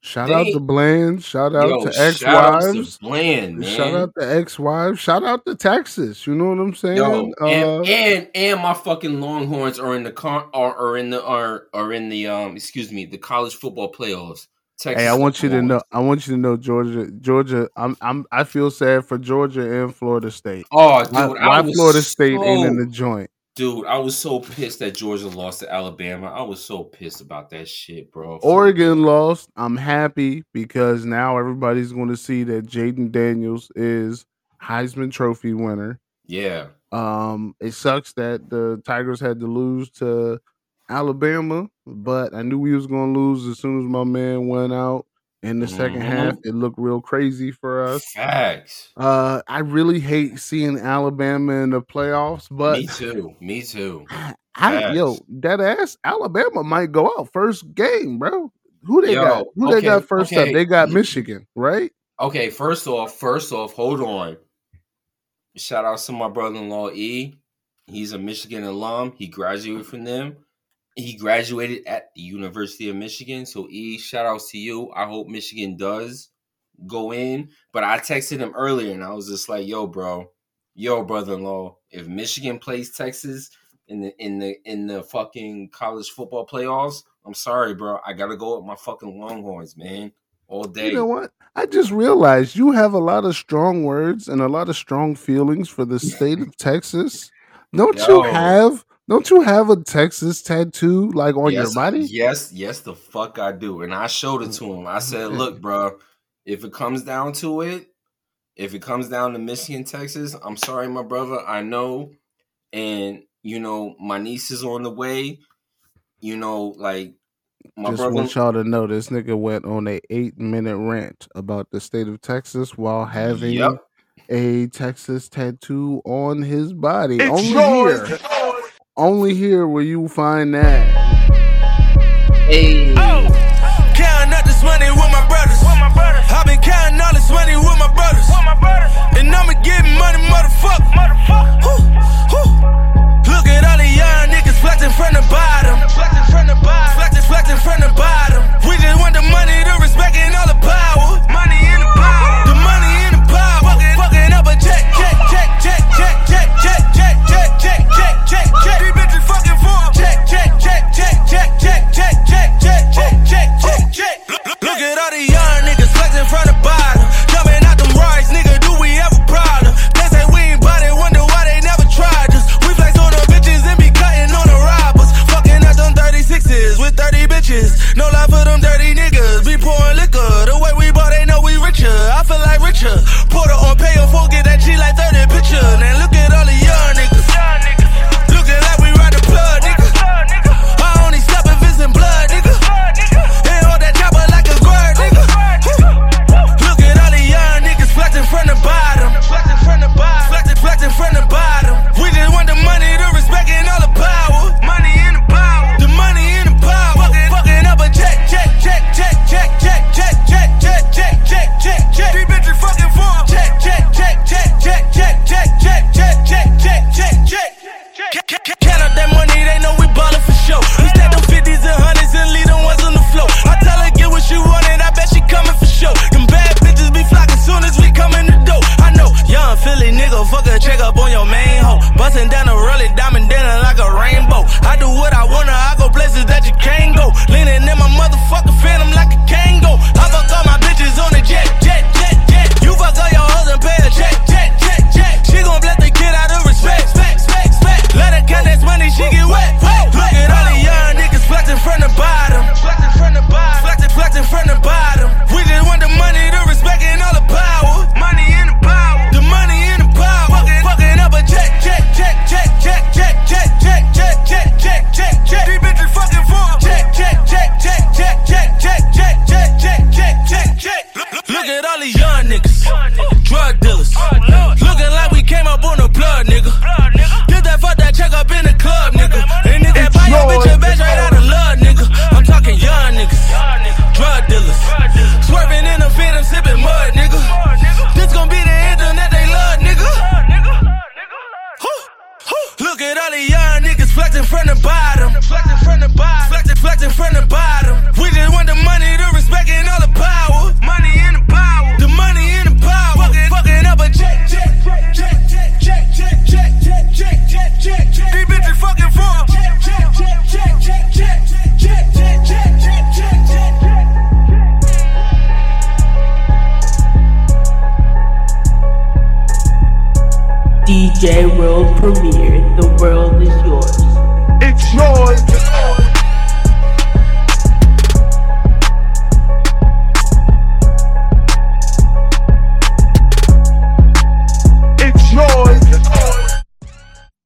Shout They- out to Bland. Shout out Yo, to ex wives. Bland, man. Shout out to ex wives. Shout out to Texas. You know what I'm saying? Yo, Uh, and, and and my fucking Longhorns are in the con are, are in the are are in the um excuse me the college football playoffs. Texas hey, I want you to know. I want you to know, Georgia. Georgia. I'm. I'm. I feel sad for Georgia and Florida State. Oh, dude, why, I why was Florida State ain't in the joint? Dude, I was so pissed that Georgia lost to Alabama. I was so pissed about that shit, bro. Oregon lost. I'm happy because now everybody's going to see that Jayden Daniels is Heisman Trophy winner. Yeah. Um, it sucks that the Tigers had to lose to Alabama, but I knew we was going to lose as soon as my man went out in the second Mhm. half. It looked real crazy for us. Facts. Uh, I really hate seeing Alabama in the playoffs, but Me too. Me too. I, yo, that ass Alabama might go out first game, bro. Who they Yo, got? Who they got first up? They got Michigan, right? Okay, first off, first off, hold on. Shout out to my brother-in-law E. He's a Michigan alum. He graduated from them. He graduated at the University of Michigan. So E, shout outs to you. I hope Michigan does go in. But I texted him earlier and I was just like, yo, bro, yo, brother-in-law, if Michigan plays Texas in the in the in the fucking college football playoffs, I'm sorry, bro. I gotta go with my fucking Longhorns, man. All day. You know what? I just realized you have a lot of strong words and a lot of strong feelings for the state of Texas. Don't you have? Don't you have a Texas tattoo like on your yes, body? Yes, yes, the fuck I do. And I showed it to him. I mm-hmm. said, look, bro, if it comes down to it, if it comes down to Michigan, Texas, I'm sorry, my brother. I know. And, you know, my niece is on the way. You know, like, my Just brother. want y'all to know this nigga went on a eight minute rant about the state of Texas while having Yep. a Texas tattoo on his body. It's only yours. here, only here will you find that. Hey. Oh. Counting up this money with my brothers. I've been counting all this money with my brothers. And I'ma get money, motherfucker. Whew, whew. Look at all the young niggas flexing from the bottom. Flexing from the bottom. Flexing, flexing from the bottom. We just want the money, the respect, and all the power. Money in the power. The money in the power. Fucking, fucking up a check, check, check, check, check, check. These bitches fucking for 'em. Check, check, check, check, check, check, check, check, check, check, check,